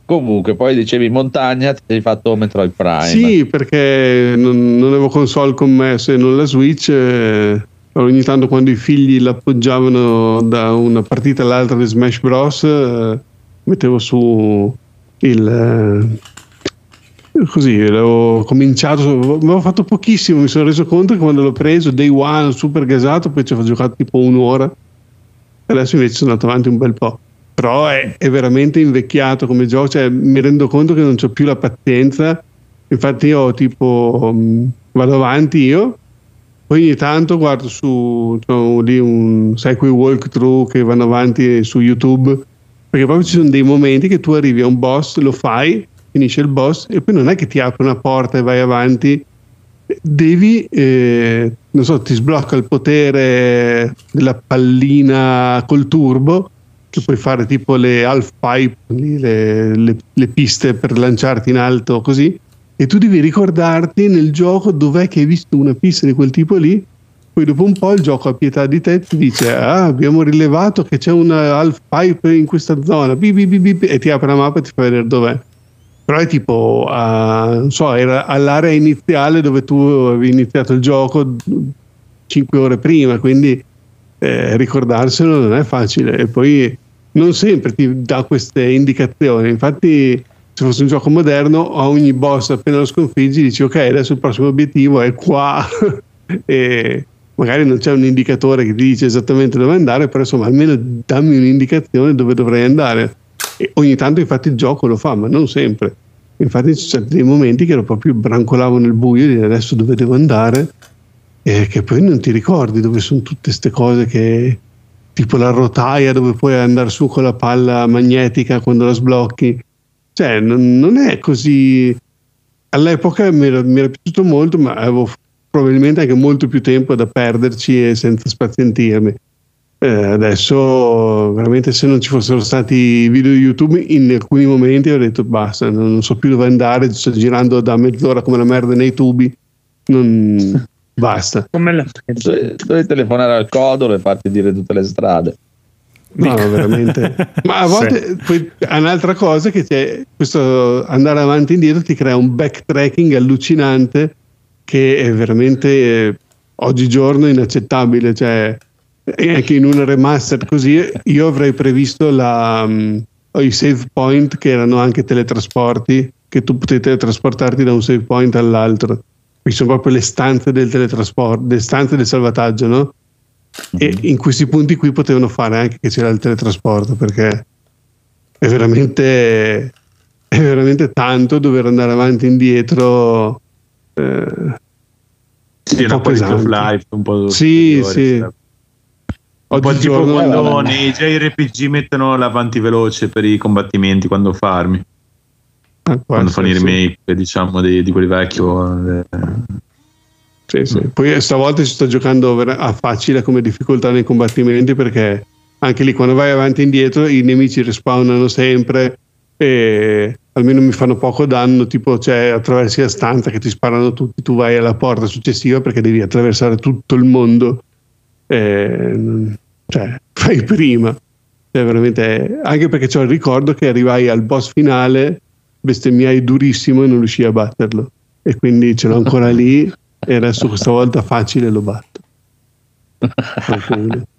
Comunque, poi dicevi montagna, ti sei fatto Metroid Prime. Sì, perché non, non avevo console con me se non la Switch. eh, ogni tanto quando i figli l'appoggiavano da una partita all'altra di Smash Bros. eh, mettevo su il. Così, l'avevo cominciato, avevo fatto pochissimo, mi sono reso conto che quando l'ho preso, day one, super gasato, poi ci ho giocato tipo un'ora. Adesso invece sono andato avanti un bel po'. Però è, è veramente invecchiato come gioco, cioè mi rendo conto che non ho più la pazienza. Infatti io tipo mh, vado avanti io, ogni tanto guardo su lì un sai quei walkthrough che vanno avanti su YouTube, perché proprio ci sono dei momenti che tu arrivi a un boss, lo fai, finisce il boss e poi non è che ti apre una porta e vai avanti, devi, eh, non so, ti sblocca il potere della pallina col turbo, che puoi fare tipo le half pipe, le, le- le piste per lanciarti in alto così, e tu devi ricordarti nel gioco dov'è che hai visto una pista di quel tipo lì. Poi dopo un po' il gioco a pietà di te ti dice ah, abbiamo rilevato che c'è una half pipe in questa zona. Bi, bi, bi", e ti apre la mappa e ti fa vedere dov'è però è tipo non so era all'area iniziale dove tu avevi iniziato il gioco 5 ore prima quindi eh, ricordarselo non è facile. E poi non sempre ti dà queste indicazioni. Infatti se fosse un gioco moderno a ogni boss appena lo sconfiggi dici ok adesso il prossimo obiettivo è qua. E magari non c'è un indicatore che ti dice esattamente dove andare però insomma almeno dammi un'indicazione dove dovrei andare e ogni tanto infatti il gioco lo fa ma non sempre. Infatti ci sono dei momenti che ero proprio brancolavo nel buio di adesso dove devo andare? E che poi non ti ricordi dove sono tutte queste cose che tipo la rotaia dove puoi andare su con la palla magnetica quando la sblocchi. Cioè non, non è così. All'epoca mi era, mi era piaciuto molto ma avevo probabilmente anche molto più tempo da perderci e senza spazientirmi eh, adesso veramente se non ci fossero stati video di YouTube in alcuni momenti ho detto basta non, non so più dove andare sto girando da mezz'ora come la merda nei tubi non basta Come la Dovevi telefonare al codolo e farti dire tutte le strade. No, no, veramente. Ma a volte poi, un'altra cosa che c'è questo andare avanti e indietro ti crea un backtracking allucinante che è veramente eh, oggigiorno inaccettabile. Cioè, e anche in una remaster così io avrei previsto la, mm, i save point che erano anche teletrasporti che tu potevi teletrasportarti da un save point all'altro qui sono proprio le stanze del teletrasporto le stanze del salvataggio no? e Mhm. in questi punti qui potevano fare anche che c'era il teletrasporto perché è veramente è veramente tanto dover andare avanti e indietro eh, Sì, un po' quality of life un po' Sì, sì. Un po' tipo quando nei JRPG mettono l'avanti veloce per i combattimenti quando farmi, Ah, quando fanno i essere, sì. remake, diciamo, di, di quelli vecchio. eh, Sì, sì. Poi stavolta ci sto giocando a facile come difficoltà nei combattimenti perché anche lì quando vai avanti e indietro i nemici respawnano sempre e almeno mi fanno poco danno, tipo cioè, attraversi la stanza che ti sparano tutti, tu vai alla porta successiva perché devi attraversare tutto il mondo. E, cioè, fai prima. Cioè, veramente, anche perché c'ho il ricordo che arrivai al boss finale, bestemmiai durissimo e non riuscii a batterlo. E quindi ce l'ho ancora lì e adesso questa volta facile lo batto.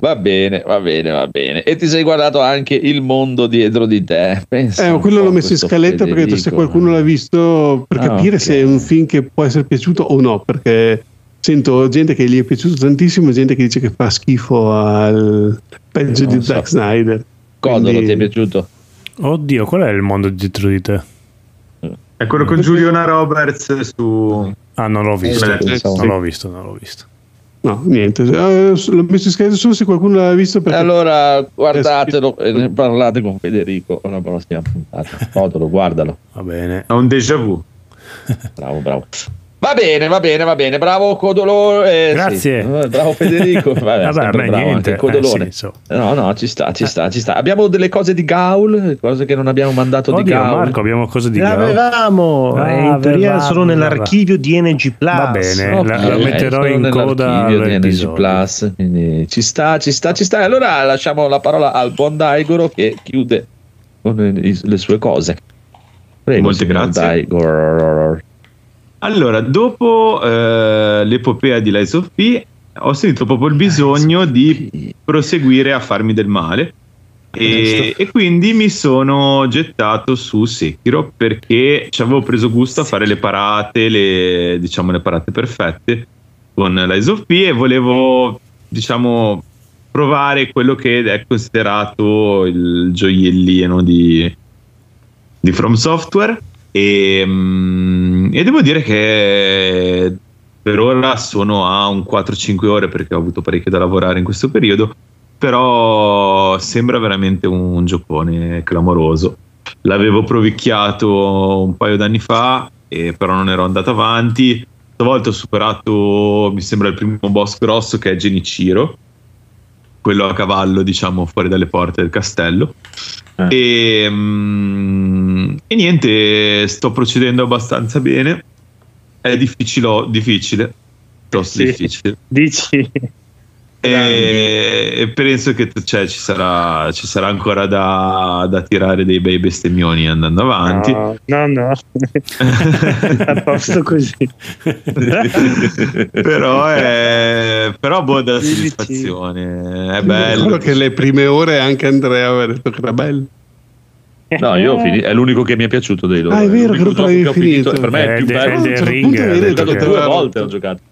Va bene, va bene, va bene. E ti sei guardato anche il mondo dietro di te. Pensa Eh, quello l'ho messo in scaletta perché ho detto, se Federico. qualcuno l'ha visto per Ah, capire ok. se è un film che può essere piaciuto o no, perché sento gente che gli è piaciuto tantissimo e gente che dice che fa schifo al peggio Non di so. Zack Snyder. Cosa non Quindi- ti è piaciuto? Oddio, qual è il mondo dietro di te? È quello con Giuliana Roberts su... Ah, non l'ho visto. Eh, non l'ho visto, non l'ho visto. No, niente. Eh, l'ho messo in scaletta solo se qualcuno l'ha visto perché allora guardatelo e ne parlate con Federico alla prossima puntata. Fotolo, guardalo. Va bene. Ha un déjà vu. Bravo, bravo. Va bene, va bene, va bene. Bravo Codolone. eh, Grazie. sì. Eh, Bravo Federico. Vabbè, Vabbè, me bravo niente. Codolone. Eh, sì. No, no, ci sta, ci sta, ci sta. Abbiamo delle cose di Gaul, cose che non abbiamo mandato di Oddio, Gaul. Marco, abbiamo cose di Le Gao. avevamo, Ah, eh, in teoria sono nell'archivio di NG Plus. Va bene, Ok, la, la metterò in coda nell'archivio di NG. Plus, quindi ci sta, ci sta, ci sta. E allora lasciamo la parola al buon Daigoro che chiude con le, le sue cose. Prego, Molte grazie. Daigoro. Allora, dopo eh, l'epopea di Lies of P, ho sentito proprio il bisogno di proseguire a farmi del male. E, e quindi mi sono gettato su Sekiro perché ci avevo preso gusto a fare le parate, le, diciamo le parate perfette con Lies of P e volevo, diciamo, provare quello che è considerato il gioiellino di, di From Software e, mm, e devo dire che per ora sono a un 4-5 ore perché ho avuto parecchio da lavorare in questo periodo però sembra veramente un giocone clamoroso. L'avevo provicchiato un paio d'anni fa e però non ero andato avanti. Stavolta ho superato mi sembra il primo boss grosso che è Genichiro quello a cavallo diciamo fuori dalle porte del castello e, mm, e niente, sto procedendo abbastanza bene. È difficile, difficile, piuttosto Sì. difficile. Dici? E, e penso che cioè, ci, sarà, ci sarà ancora da, da tirare dei bei bestemmioni andando avanti. No, no, no. a posto così. però è però boh, soddisfazione. È bello. ricordo che le prime ore anche Andrea aveva detto che era bello. No, io ho finito, è l'unico che mi è piaciuto dei loro. Ah, è vero L'unico che lo avevi finito, finito. per me è il più Eh, bello. Certo Ring, che due volte ho giocato.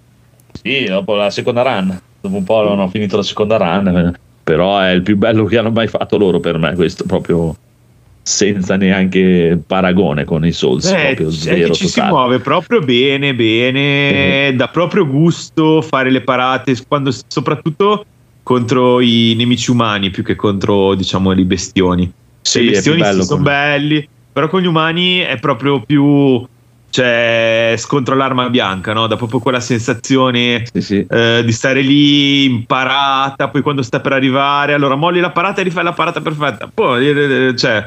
Sì, dopo la seconda run. Dopo un po' non ho finito la seconda run. Però è il più bello che hanno mai fatto loro per me. Questo proprio senza neanche paragone con i Souls. Eh, proprio zero ci si totale. muove proprio bene, bene, dà proprio gusto fare le parate, quando, soprattutto contro i nemici umani più che contro, diciamo, i bestioni. Sì, I bestioni sono belli, però con gli umani è proprio più cioè, scontro all'arma bianca, no? Da proprio quella sensazione Sì, sì. eh, di stare lì imparata, poi quando sta per arrivare, allora molli la parata e rifai la parata perfetta. Poi, eh, cioè,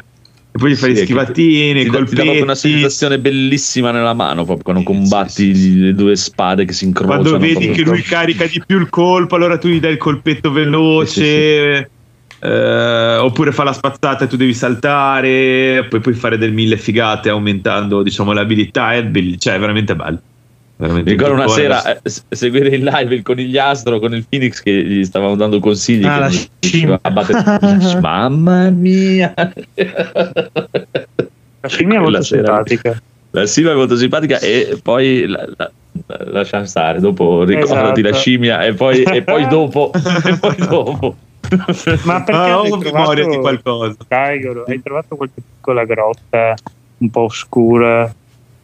e poi gli fai Sì, che schivattine, ti, dà, una sensazione bellissima nella mano proprio quando combatti sì, sì, le due spade che si incrociano quando vedi che lui carica di più il colpo, allora tu gli dai il colpetto veloce. Eh, oppure fa la spazzata e tu devi saltare, poi puoi fare del mille figate aumentando diciamo l'abilità. È, belli- cioè, è veramente bello. Veramente Mi ricordo una sera era- eh, seguire in live il conigliastro con il Phoenix che gli stavamo dando consigli. Ah, la scimmia. riusciva a battere- Mamma mia! La scimmia è molto simpatica. La Silva è molto simpatica e poi la, la- la- lasciamo stare, dopo ricordati Esatto. la scimmia e poi, e poi dopo. e poi dopo. Ma perché Ah, hai ho memoria di trovato, qualcosa. dai, hai trovato qualche piccola grotta un po' oscura,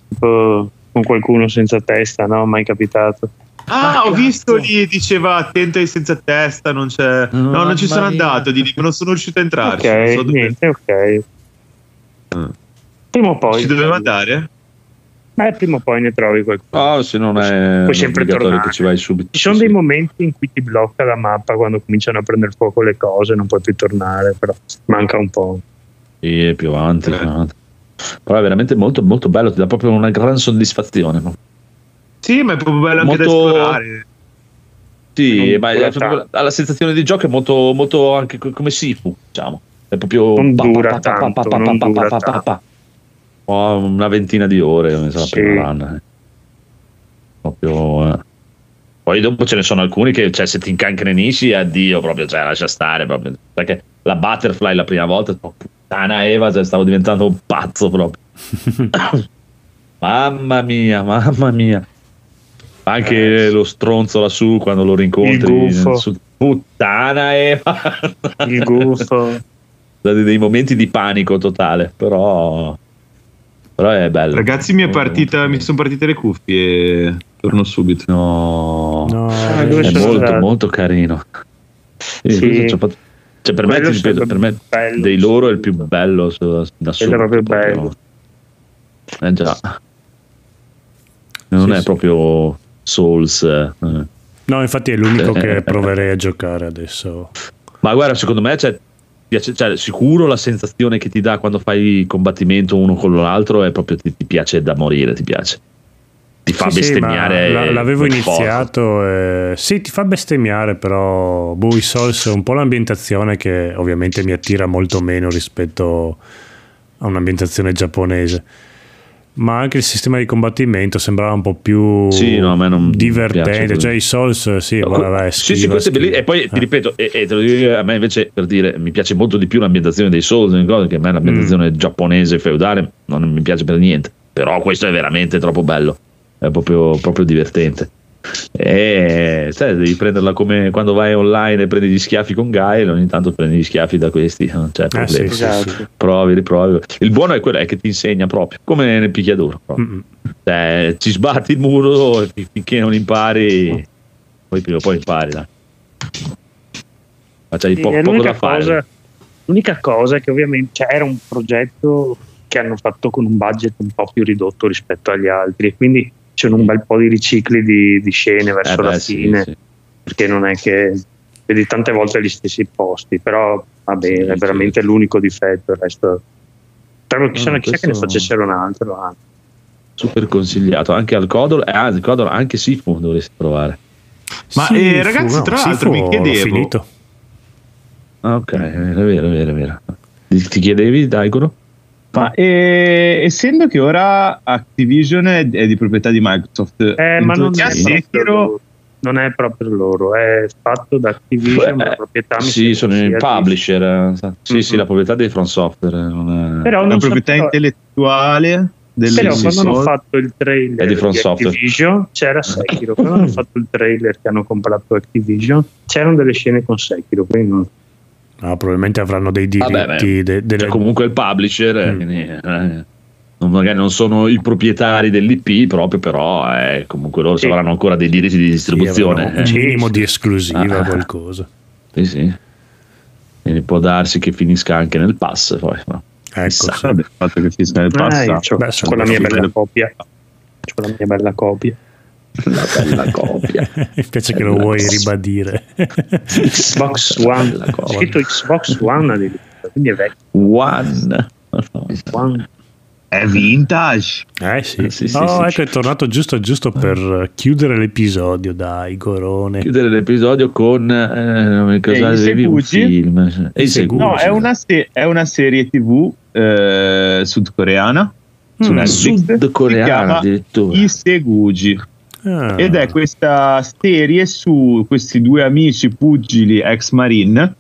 tipo con qualcuno senza testa, no? Mai capitato. Ah, ho visto lì, diceva attento ai senza testa, non c'è... No, non ci sono mia. andato, di lì, non sono riuscito a entrarci. non ok, so niente, ok. Ah. Prima o poi. Ci doveva andare? Eh, prima o poi ne trovi qualcuno. Oh, se non è Puoi sempre tornare. che ci vai subito. Ci sono Sì, dei sì. momenti in cui ti blocca la mappa quando cominciano a prendere fuoco le cose, non puoi più tornare, però manca un po'. Sì, è più avanti. Eh. più avanti. Però è veramente molto, molto bello, ti dà proprio una gran soddisfazione. Sì, ma è proprio bello anche da Molto- esplorare. Sì, Non ma è proprio- la sensazione di gioco è molto, molto anche co- come Sifu, diciamo. È proprio Non dura tanto, non dura tanto. Ho una ventina di ore mi sa la Sì. prima run. eh. Proprio, eh. Poi dopo ce ne sono alcuni che cioè, se ti incancrenisci, addio, proprio, cioè, lascia stare. Proprio. Perché la butterfly la prima volta, oh, puttana Eva, cioè, stavo diventando un pazzo proprio. mamma mia, mamma mia. Anche Eh, lo stronzo lassù quando lo rincontri. Il su- puttana Eva. Il gufo. Dei momenti di panico totale, però, però è bello. Ragazzi, mi, è partita, mi sono partite le cuffie e torno subito. No, No, Ah, eh, è sono molto andati? molto carino. Sì, cioè, per, me, ripeto, per me bello. dei loro è il più bello su- da solo. proprio bello. Eh già. Non Sì, è sì. proprio Souls. eh. No, infatti è l'unico Eh, che eh, proverei a giocare adesso. Ma guarda, secondo me cioè, piace, cioè, sicuro la sensazione che ti dà quando fai combattimento uno con l'altro è proprio ti, ti piace da morire, ti piace. Ti fa Sì, sì, bestemmiare. la- l'avevo iniziato. e- Sì, ti fa bestemmiare, però boh, i Souls è un po' l'ambientazione che ovviamente mi attira molto meno rispetto a un'ambientazione giapponese. Ma anche il sistema di combattimento sembrava un po' più Sì, no, divertente. Cioè, i Souls, sì, No, vai, sì, sì, questo è bellissimo. E poi ti Eh. ripeto, e, e te lo dico, a me invece per dire mi piace molto di più l'ambientazione dei Souls, che a me l'ambientazione Mm. giapponese feudale non mi piace per niente. Però questo è veramente troppo bello, è proprio, proprio divertente. E sai, devi prenderla come quando vai online e prendi gli schiaffi con Gael, ogni tanto prendi gli schiaffi da questi, non c'è Eh, problema. sì, sì, Esatto. sì. Provi, riprovi. Il buono è quello è che ti insegna proprio, come nel picchiaduro. Cioè, ci sbatti il muro e fin- finché non impari, poi prima o poi impari. Dai. Ma c'hai Sì, po- poco l'unica, da fare. cosa, l'unica cosa è che ovviamente cioè, era un progetto che hanno fatto con un budget un po' più ridotto rispetto agli altri e quindi c'è un bel po' di ricicli di, di scene verso Eh beh, la sì, fine sì. perché non è che vedi tante volte gli stessi posti però vabbè Sì, è sì. veramente l'unico difetto il resto però chissà, No, chissà che ne facessero un altro ah. Super consigliato anche al Codor, eh, anzi, Codor anche Sifu dovresti provare. Ma, eh, ragazzi, tra l'altro, mi chiedevo- finito. Ah, ok, è vero, è vero, è vero. Ti ti chiedevi, Daigoro? Ma eh, essendo che ora Activision è, è di proprietà di Microsoft, Eh, ma non è, proprio Sekiro- loro, non è proprio loro è fatto da Activision ma la proprietà sì, sono sia i di- publisher. eh, Sì, sì, Mhm. la proprietà dei From Software. eh, Non è... però non so- proprietà però- intellettuale del Però sì, quando sì. hanno fatto il trailer È di di Software. Activision c'era Sekiro. quando hanno fatto il trailer che hanno comprato Activision c'erano delle scene con Sekiro. Quindi non- No, probabilmente avranno dei diritti. Vabbè, beh, de- delle- Cioè, comunque il publisher, eh, Mm. quindi, eh, non- magari non sono i proprietari dell'IP proprio, però eh, comunque loro Sì. avranno ancora dei diritti di sì, distribuzione. avranno un eh. minimo di esclusiva, Ah. qualcosa. Sì, sì. Quindi può darsi che finisca anche nel pass poi. no? Ecco, sì. Il fatto che finisca nel Ah, io c'ho, Beh, c'ho sono la mia bella copia. C'ho la mia bella copia. La bella coppia. Mi piace che lo vuoi ribadire. Xbox One. Copia. scritto Xbox One addirittura, quindi è vecchio. One. One. È vintage. Eh sì, Sì, sì, oh, sì. ecco, è tornato giusto giusto per chiudere l'episodio, dai, Gorone. Chiudere l'episodio con eh, cosa E i avevi un Segugi? film e i Segugi. No, è una, se- è una serie tv eh, sudcoreana su Mm. Netflix. Si sudcoreana addirittura. I Segugi. Ah. Ed è questa serie su questi due amici pugili ex marine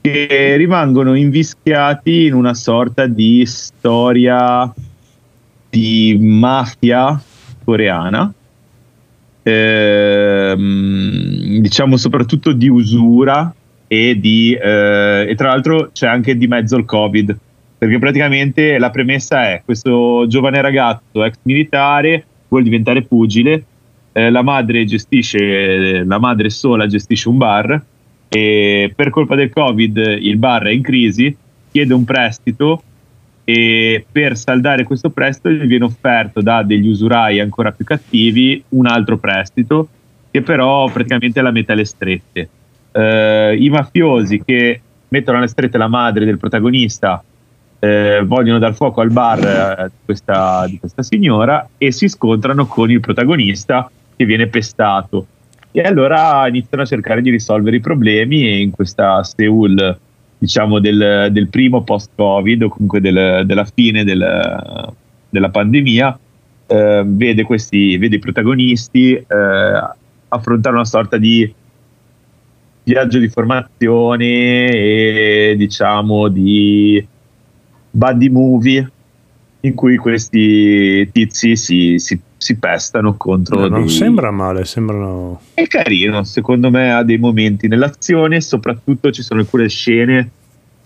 che rimangono invischiati in una sorta di storia di mafia coreana, ehm, diciamo soprattutto di usura e di eh, e tra l'altro c'è anche di mezzo il covid perché praticamente la premessa è questo giovane ragazzo ex militare vuole diventare pugile eh, la madre gestisce la madre sola gestisce un bar e per colpa del covid il bar è in crisi chiede un prestito e per saldare questo prestito gli viene offerto da degli usurai ancora più cattivi un altro prestito che però praticamente la mette alle strette. Eh, i mafiosi che mettono alle strette la madre del protagonista eh, vogliono dar fuoco al bar eh, questa, di questa signora e si scontrano con il protagonista che viene pestato. E allora iniziano a cercare di risolvere i problemi e in questa Seoul diciamo del, del primo post-covid o comunque del, della fine del, della pandemia eh, vede, questi, vede i protagonisti eh, affrontare una sorta di viaggio di formazione e diciamo di buddy movie in cui questi tizi si, si, si pestano contro No, non dei- sembra male, sembrano... è carino, secondo me ha dei momenti nell'azione, soprattutto ci sono alcune scene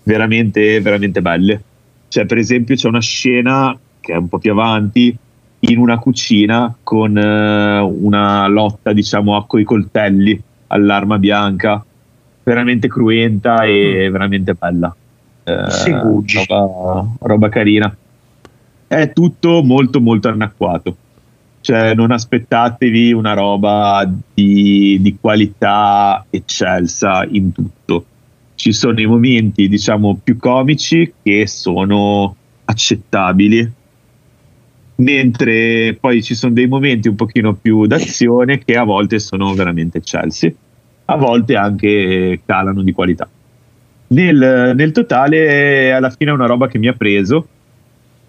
veramente, veramente belle. Cioè, per esempio, c'è una scena che è un po' più avanti in una cucina con eh, una lotta, diciamo, a coi coltelli all'arma bianca, veramente cruenta e veramente bella. Eh, roba, roba carina. È tutto molto, molto anacquato cioè non aspettatevi una roba di, di qualità eccelsa in tutto. Ci sono i momenti, diciamo, più comici che sono accettabili, mentre poi ci sono dei momenti un pochino più d'azione che a volte sono veramente eccelsi, a volte anche calano di qualità. Nel, nel totale, alla fine è una roba che mi ha preso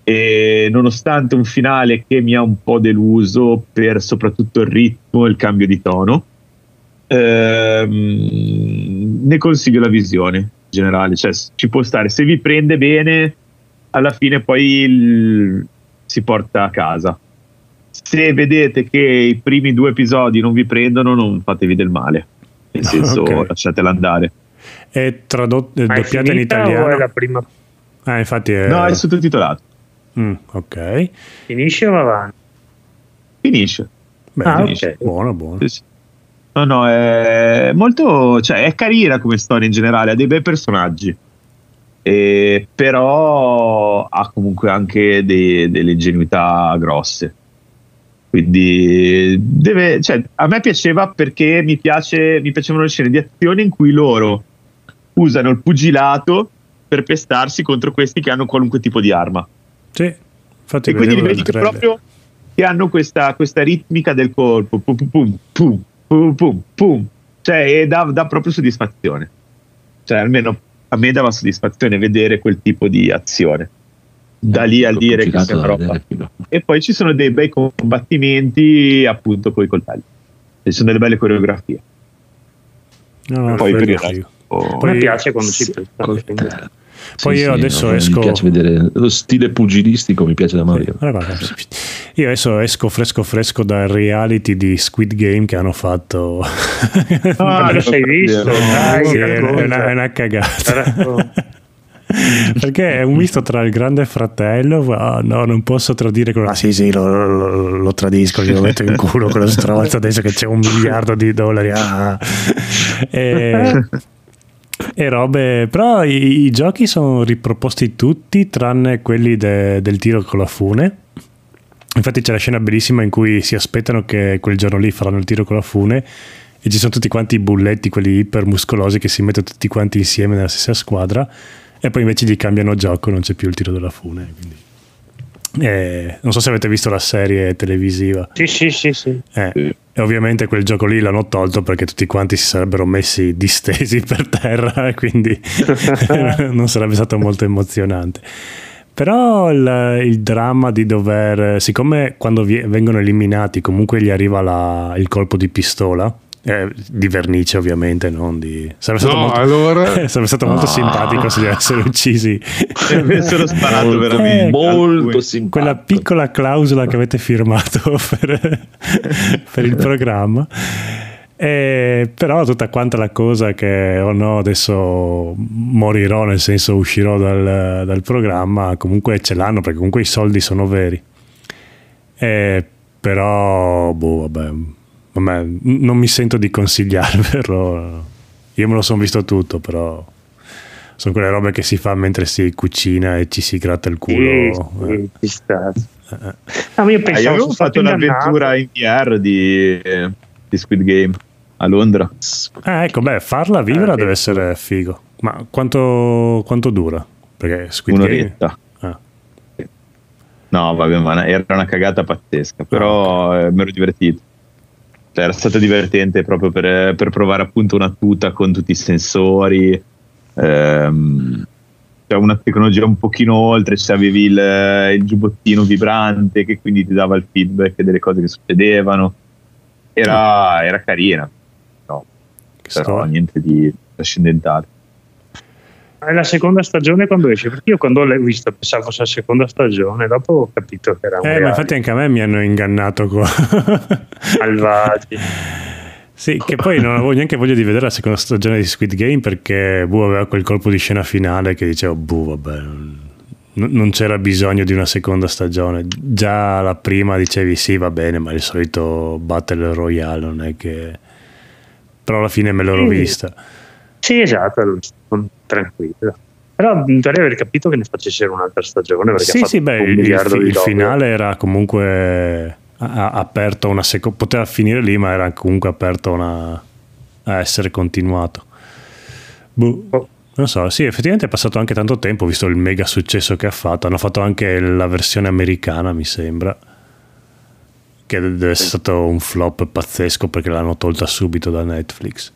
e nonostante un finale che mi ha un po' deluso per soprattutto il ritmo e il cambio di tono, ehm, ne consiglio la visione in generale, cioè ci può stare, se vi prende bene, alla fine poi il- si porta a casa. Se vedete che i primi due episodi non vi prendono, non fatevi del male, nel senso Ok. lasciatela andare. È tradotto, doppiata in italiano. la prima? Ah, infatti è... No, è sottotitolato, Mm, ok. Finisce o va avanti? finisce. Beh, Ah, finisce. ok. Buono, buono. Sì, sì. No, no, è molto, cioè è carina come storia in generale, ha dei bei personaggi, E però ha comunque anche dei- delle ingenuità grosse. Quindi deve, cioè, a me piaceva perché mi, piace, mi piacevano le scene di azione in cui loro usano il pugilato per pestarsi contro questi che hanno qualunque tipo di arma. Sì, infatti E quindi vedi che proprio che hanno questa, questa ritmica del colpo, pum pum pum pum pum pum, pum. cioè e dà, dà proprio soddisfazione. Cioè, almeno a me dava soddisfazione vedere quel tipo di azione. Da lì al dire che sia roba. E poi ci sono dei bei combattimenti appunto con i coltelli. Ci sono delle belle coreografie. No, no, poi per il resto. figo. A Poi- me piace quando ci sì, prestano. Coltello. Poi io adesso no, esco- Mi piace vedere lo stile pugilistico, mi piace da morire. Guarda, guarda. Io adesso esco fresco fresco dal reality di Squid Game che hanno fatto. Ah, lo sei visto? Dai, Sì, è, una, racconta. è una- è una cagata. Perché è un misto tra il grande fratello, ah, no, non posso tradire quello. Ah, sì, sì, lo, lo- lo tradisco, glielo metto in culo quello stronzo adesso che c'è un miliardo di dollari. ah. E, e robe, però i, i giochi sono riproposti tutti tranne quelli de- del tiro con la fune. Infatti c'è la scena bellissima in cui si aspettano che quel giorno lì faranno il tiro con la fune e ci sono tutti quanti i bulletti, quelli iper muscolosi che si mettono tutti quanti insieme nella stessa squadra e poi invece gli cambiano gioco, non c'è più il tiro della fune. quindi. Eh, non so se avete visto la serie televisiva. Sì, sì, sì, sì. Eh, Sì. E ovviamente quel gioco lì l'hanno tolto perché tutti quanti si sarebbero messi distesi per terra e quindi non sarebbe stato molto emozionante. Però il, il dramma di dover, siccome quando vi- vengono eliminati comunque gli arriva la- il colpo di pistola, eh, di vernice ovviamente, non di... Sarebbe stato No, molto, allora- sarebbe stato molto simpatico se li avessero uccisi. Se avessero sparato Molto, veramente. molto simpatico. Quella piccola clausola che avete firmato per, per il programma. E però tutta quanta la cosa che oh no adesso morirò nel senso uscirò dal, dal programma comunque ce l'hanno perché comunque i soldi sono veri E però boh vabbè, vabbè, n- non mi sento di consigliarvelo io me lo sono visto tutto però sono quelle robe che si fa mentre si cucina e ci si gratta il Sì, culo sì, Eh, ci sta. eh, eh. No, io Ah, io pensavo avevo sono stato fatto un'avventura in VR di, di Squid Game a Londra. Ah, ecco, beh, farla vivere Ah, deve sì. essere figo. Ma quanto, quanto dura? Perché Squid Game... Un'oretta. Ah, No, vabbè, ma era una cagata pazzesca, però eh, mi ero divertito. Cioè, era stato divertente proprio per, per provare appunto una tuta con tutti i sensori. Ehm, cioè una tecnologia un pochino oltre, cioè avevi il, il giubbottino vibrante che quindi ti dava il feedback delle cose che succedevano. Era, era carina, no, che però storia. niente di trascendentale. È la seconda stagione quando esce? Perché io quando l'ho vista pensavo fosse la seconda stagione, dopo ho capito che era un Eh, ma infatti anche a me mi hanno ingannato qua. malvagi. sì, che poi non avevo neanche voglia di vedere la seconda stagione di Squid Game perché Bu aveva quel colpo di scena finale che dicevo, Bu, vabbè, non, non c'era bisogno di una seconda stagione. Già la prima dicevi sì, va bene, ma il solito Battle Royale non è che... Però alla fine me l'ero Sì. vista. Sì, esatto, ero tranquillo. Però dovrei aver capito che ne facessero un'altra stagione perché Sì, sì, beh, un il, miliardo il dollari. finale era comunque a- aperto a una seconda, poteva finire lì, ma era comunque aperto a, una- a essere continuato. Boh, Oh. non so, sì, effettivamente è passato anche tanto tempo, visto il mega successo che ha fatto. Hanno fatto anche la versione americana, mi sembra, che deve essere stato un flop pazzesco perché l'hanno tolta subito da Netflix.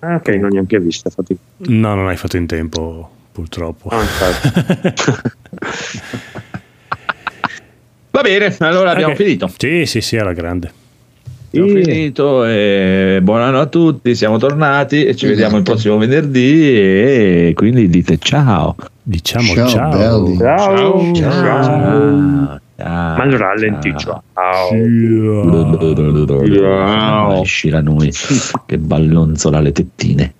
Ah, ok, non neanche vista. Fatti... No, non hai fatto in tempo, purtroppo. Ah. Va bene, allora abbiamo Ok. finito. Sì, sì, sì, alla grande. Abbiamo finito e buon anno a tutti, siamo tornati e ci vediamo il prossimo venerdì e quindi dite ciao. Diciamo Ciao, ciao. belli. Ciao. Ciao. Ciao. Ciao. Ma il rallenti, ciao. Ciao. Esci da noi che ballonzola le tettine.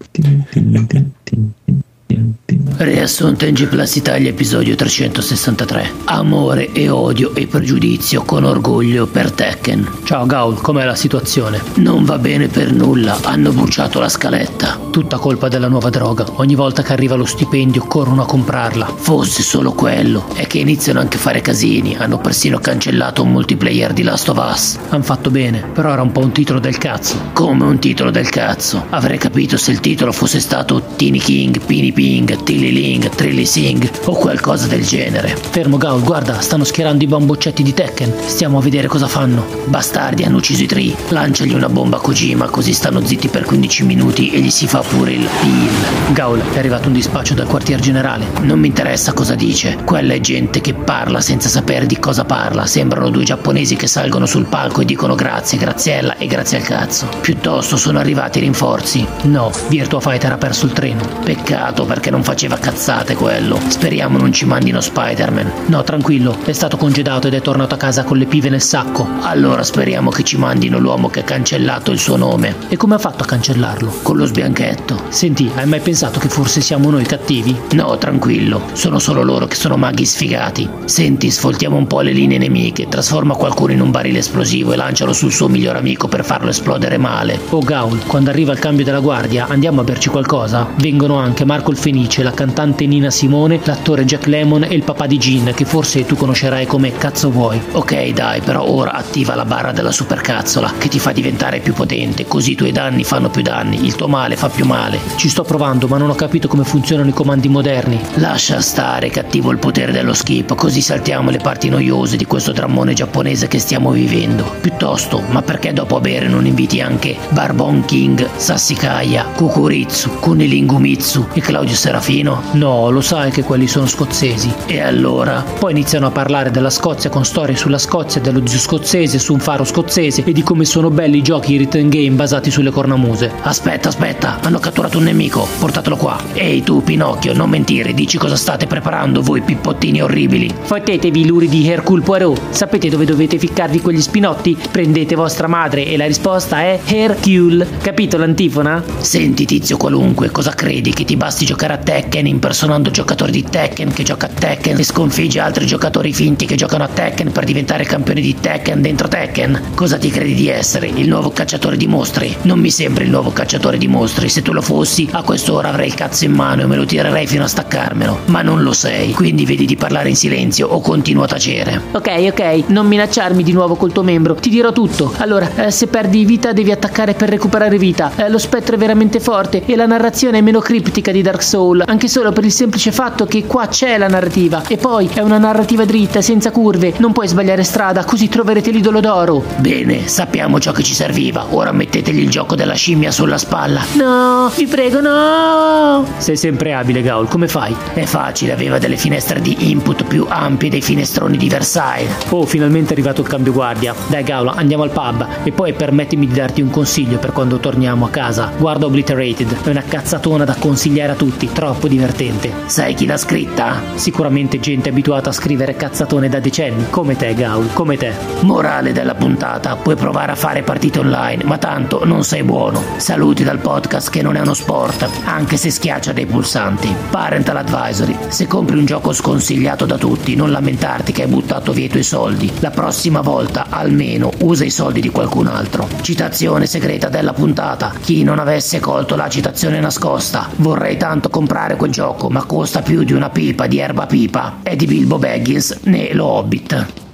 Riassunto in G Plus Italia episodio 363 Amore e odio e pregiudizio con orgoglio per Tekken Ciao Gaul, com'è la situazione? Non va bene per nulla, hanno bruciato la scaletta Tutta colpa della nuova droga. Ogni volta che arriva lo stipendio corrono a comprarla. Fosse solo quello, è che iniziano anche a fare casini, hanno persino cancellato un multiplayer di Last of Us Han fatto bene, però era un po' un titolo del cazzo. Come un titolo del cazzo. Avrei capito se il titolo fosse stato Teeny King, Pini Ping, Tilly Ling, Trilly Sing o qualcosa del genere. Fermo Gaul, guarda, stanno schierando i bamboccetti di Tekken. Stiamo a vedere cosa fanno. Bastardi hanno ucciso i Tree. Lanciagli una bomba a Kojima così stanno zitti per 15 minuti e gli si fa pure il peel. Gaul, è arrivato un dispaccio dal quartier generale. Non mi interessa cosa dice. Quella è gente che parla senza sapere di cosa parla. Sembrano due giapponesi che salgono sul palco e dicono grazie, graziella e grazie al cazzo. Piuttosto sono arrivati rinforzi. No, Virtua Fighter ha perso il treno. Peccato perché non faceva cazzate quello. Speriamo non ci mandino Spider-Man. No, tranquillo, è stato congedato ed è tornato a casa con le pive nel sacco. Allora speriamo che ci mandino l'uomo che ha cancellato il suo nome. E come ha fatto a cancellarlo? Con lo sbianchetto. Senti, hai mai pensato che forse siamo noi cattivi? No, tranquillo, sono solo loro che sono maghi sfigati. Senti, sfoltiamo un po' le linee nemiche, trasforma qualcuno in un barile esplosivo e lancialo sul suo miglior amico per farlo esplodere male. Oh Gaul, quando arriva il cambio della guardia, andiamo a berci qualcosa? Vengono anche Marco il Fenice, la cantante Nina Simone, l'attore Jack Lemon e il papà di Gin, che forse tu conoscerai come cazzo vuoi. Ok, dai, però ora attiva la barra della supercazzola che ti fa diventare più potente, così i tuoi danni fanno più danni, il tuo male fa più male. Ci sto provando, ma non ho capito come funzionano i comandi moderni. Lascia stare, cattivo il potere dello skip, così saltiamo le parti noiose di questo drammone giapponese che stiamo vivendo. Piuttosto, ma perché dopo a bere non inviti anche Barbon King, Sassikaya, Kukuritsu, Kunilingumitsu e Claudio Claudio Serafino? No, lo sai che quelli sono scozzesi. E allora? Poi iniziano a parlare della Scozia con storie sulla Scozia, dello zio scozzese su un faro scozzese e di come sono belli i giochi return game basati sulle cornamuse. Aspetta, aspetta, hanno catturato un nemico, portatelo qua. Ehi tu, Pinocchio, non mentire, dici cosa state preparando voi pippottini orribili. Fottetevi luri di Hercule Poirot. Sapete dove dovete ficcarvi quegli spinotti? Prendete vostra madre e la risposta è Hercule. Capito l'antifona? Senti tizio qualunque, cosa credi che ti basti giocare a Tekken impersonando giocatori di Tekken che gioca a Tekken e sconfigge altri giocatori finti che giocano a Tekken per diventare campione di Tekken dentro Tekken? Cosa ti credi di essere? Il nuovo cacciatore di mostri? Non mi sembri il nuovo cacciatore di mostri, se tu lo fossi a quest'ora avrei il cazzo in mano e me lo tirerei fino a staccarmelo, ma non lo sei, quindi vedi di parlare in silenzio o continua a tacere. Ok, ok, non minacciarmi di nuovo col tuo membro, ti dirò tutto. Allora, eh, se perdi vita devi attaccare per recuperare vita. Eh, lo spettro è veramente forte e la narrazione è meno criptica di Dark Soul, anche solo per il semplice fatto che qua c'è la narrativa e poi è una narrativa dritta, senza curve, non puoi sbagliare strada, così troverete l'idolo d'oro. Bene, sappiamo ciò che ci serviva, ora mettetegli il gioco della scimmia sulla spalla. No, vi prego, no! Sei sempre abile, Gaul, come fai? È facile, aveva delle finestre di input più ampie dei finestroni di Versailles. Oh, finalmente è arrivato il cambio guardia. Dai, Gaul, andiamo al pub e poi permettimi di darti un consiglio per quando torniamo a casa. Guarda Obliterated, è una cazzatona da consigliare a tutti, troppo divertente. Sai chi l'ha scritta? Sicuramente gente abituata a scrivere cazzatone da decenni, come te, Gaul, come te. Morale della puntata, puoi provare a fare partite online, ma tanto non sei buono. Saluti dal podcast che non è uno sport, anche se schiaccia dei pulsanti. Parental Advisory, se compri un gioco sconsigliato da tutti, non lamentarti che hai buttato via i tuoi soldi. La prossima volta, almeno, usa i soldi di qualcun altro. Citazione segreta della puntata. Chi non avesse colto la citazione nascosta. Vorrei tanto comprare quel gioco, ma costa più di una pipa di erba pipa. È di Bilbo Baggins, né lo Hobbit.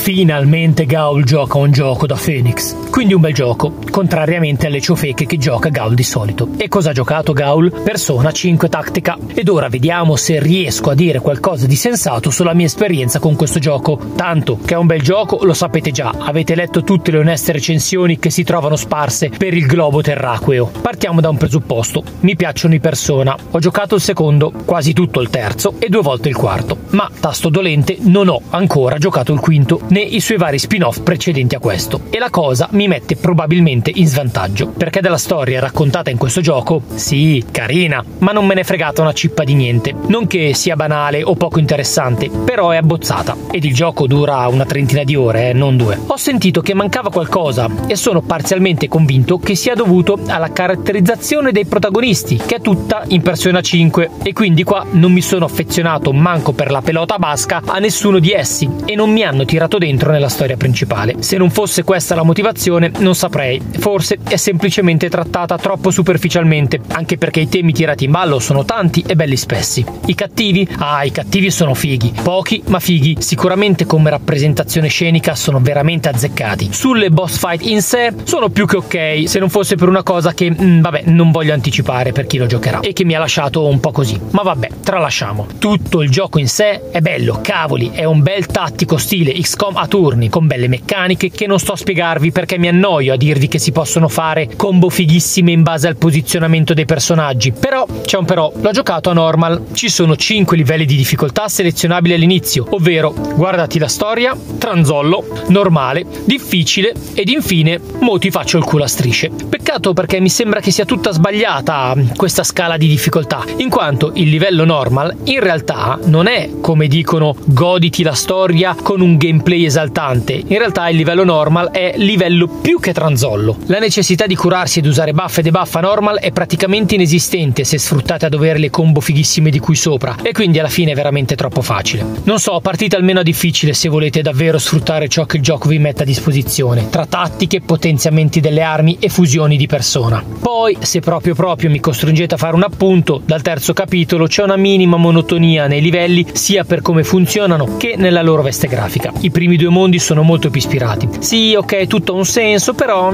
Finalmente Gaul gioca un gioco da Phoenix. Quindi un bel gioco, contrariamente alle ciofeche che gioca Gaul di solito. E cosa ha giocato Gaul? Persona 5 Tattica. Ed ora vediamo se riesco a dire qualcosa di sensato sulla mia esperienza con questo gioco. Tanto che è un bel gioco lo sapete già, avete letto tutte le oneste recensioni che si trovano sparse per il globo terraqueo. Partiamo da un presupposto. Mi piacciono i Persona. Ho giocato il secondo, quasi tutto il terzo e due volte il quarto. Ma, tasto dolente, non ho ancora giocato il quinto né i suoi vari spin-off precedenti a questo. E la cosa mi mette probabilmente in svantaggio, perché della storia raccontata in questo gioco, sì, carina, ma non me ne fregata una cippa di niente. Non che sia banale o poco interessante, però è abbozzata. Ed il gioco dura una trentina di ore, eh, non due. Ho sentito che mancava qualcosa e sono parzialmente convinto che sia dovuto alla caratterizzazione dei protagonisti, che è tutta in Persona 5. E quindi qua non mi sono affezionato manco per la pelota basca a nessuno di essi e non mi hanno tirato dentro nella storia principale. Se non fosse questa la motivazione, non saprei. Forse è semplicemente trattata troppo superficialmente, anche perché i temi tirati in ballo sono tanti e belli spessi. I cattivi? Ah, i cattivi sono fighi. Pochi, ma fighi. Sicuramente come rappresentazione scenica sono veramente azzeccati. Sulle boss fight in sé sono più che ok, se non fosse per una cosa che, mh, vabbè, non voglio anticipare per chi lo giocherà e che mi ha lasciato un po' così. Ma vabbè, tralasciamo. Tutto il gioco in sé è bello, cavoli, è un bel tattico stile XCOM a turni, con belle meccaniche che non sto a spiegarvi perché mi annoio a dirvi che si possono fare combo fighissime in base al posizionamento dei personaggi. Però, c'è un però, l'ho giocato a normal. Ci sono 5 livelli di difficoltà selezionabili all'inizio, ovvero guardati la storia, tranzollo, normale, difficile ed infine mo ti faccio il culo a strisce. Peccato perché mi sembra che sia tutta sbagliata questa scala di difficoltà, in quanto il livello normal in realtà non è come dicono goditi la storia con un gameplay esaltante. In realtà il livello normal è livello più che tranzollo. La necessità di curarsi ed usare buff e debuff a normal è praticamente inesistente se sfruttate a dovere le combo fighissime di qui sopra e quindi alla fine è veramente troppo facile. Non so, partite almeno a difficile se volete davvero sfruttare ciò che il gioco vi mette a disposizione, tra tattiche, potenziamenti delle armi e fusioni di persona. Poi, se proprio proprio mi costringete a fare un appunto, dal terzo capitolo c'è una minima monotonia nei livelli sia per come funzionano che nella loro veste grafica. I primi primi due mondi sono molto più ispirati. Sì, ok, tutto ha un senso, però...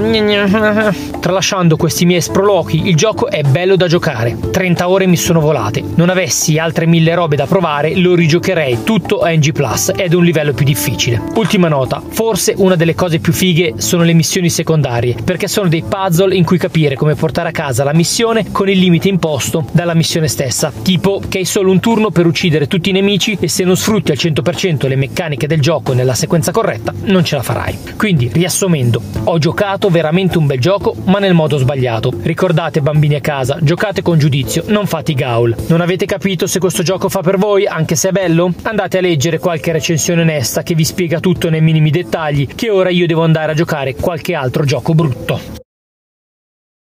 Tralasciando questi miei sproloqui, il gioco è bello da giocare. 30 ore mi sono volate. Non avessi altre mille robe da provare, lo rigiocherei tutto a NG Plus ed un livello più difficile. Ultima nota, forse una delle cose più fighe sono le missioni secondarie, perché sono dei puzzle in cui capire come portare a casa la missione con il limite imposto dalla missione stessa, tipo che hai solo un turno per uccidere tutti i nemici e se non sfrutti al 100% le meccaniche del gioco nella sequenza corretta, non ce la farai. Quindi, riassumendo, ho giocato veramente un bel gioco, ma nel modo sbagliato. Ricordate bambini a casa, giocate con giudizio, non fate i gaul. Non avete capito se questo gioco fa per voi, anche se è bello? Andate a leggere qualche recensione onesta che vi spiega tutto nei minimi dettagli, che ora io devo andare a giocare qualche altro gioco brutto.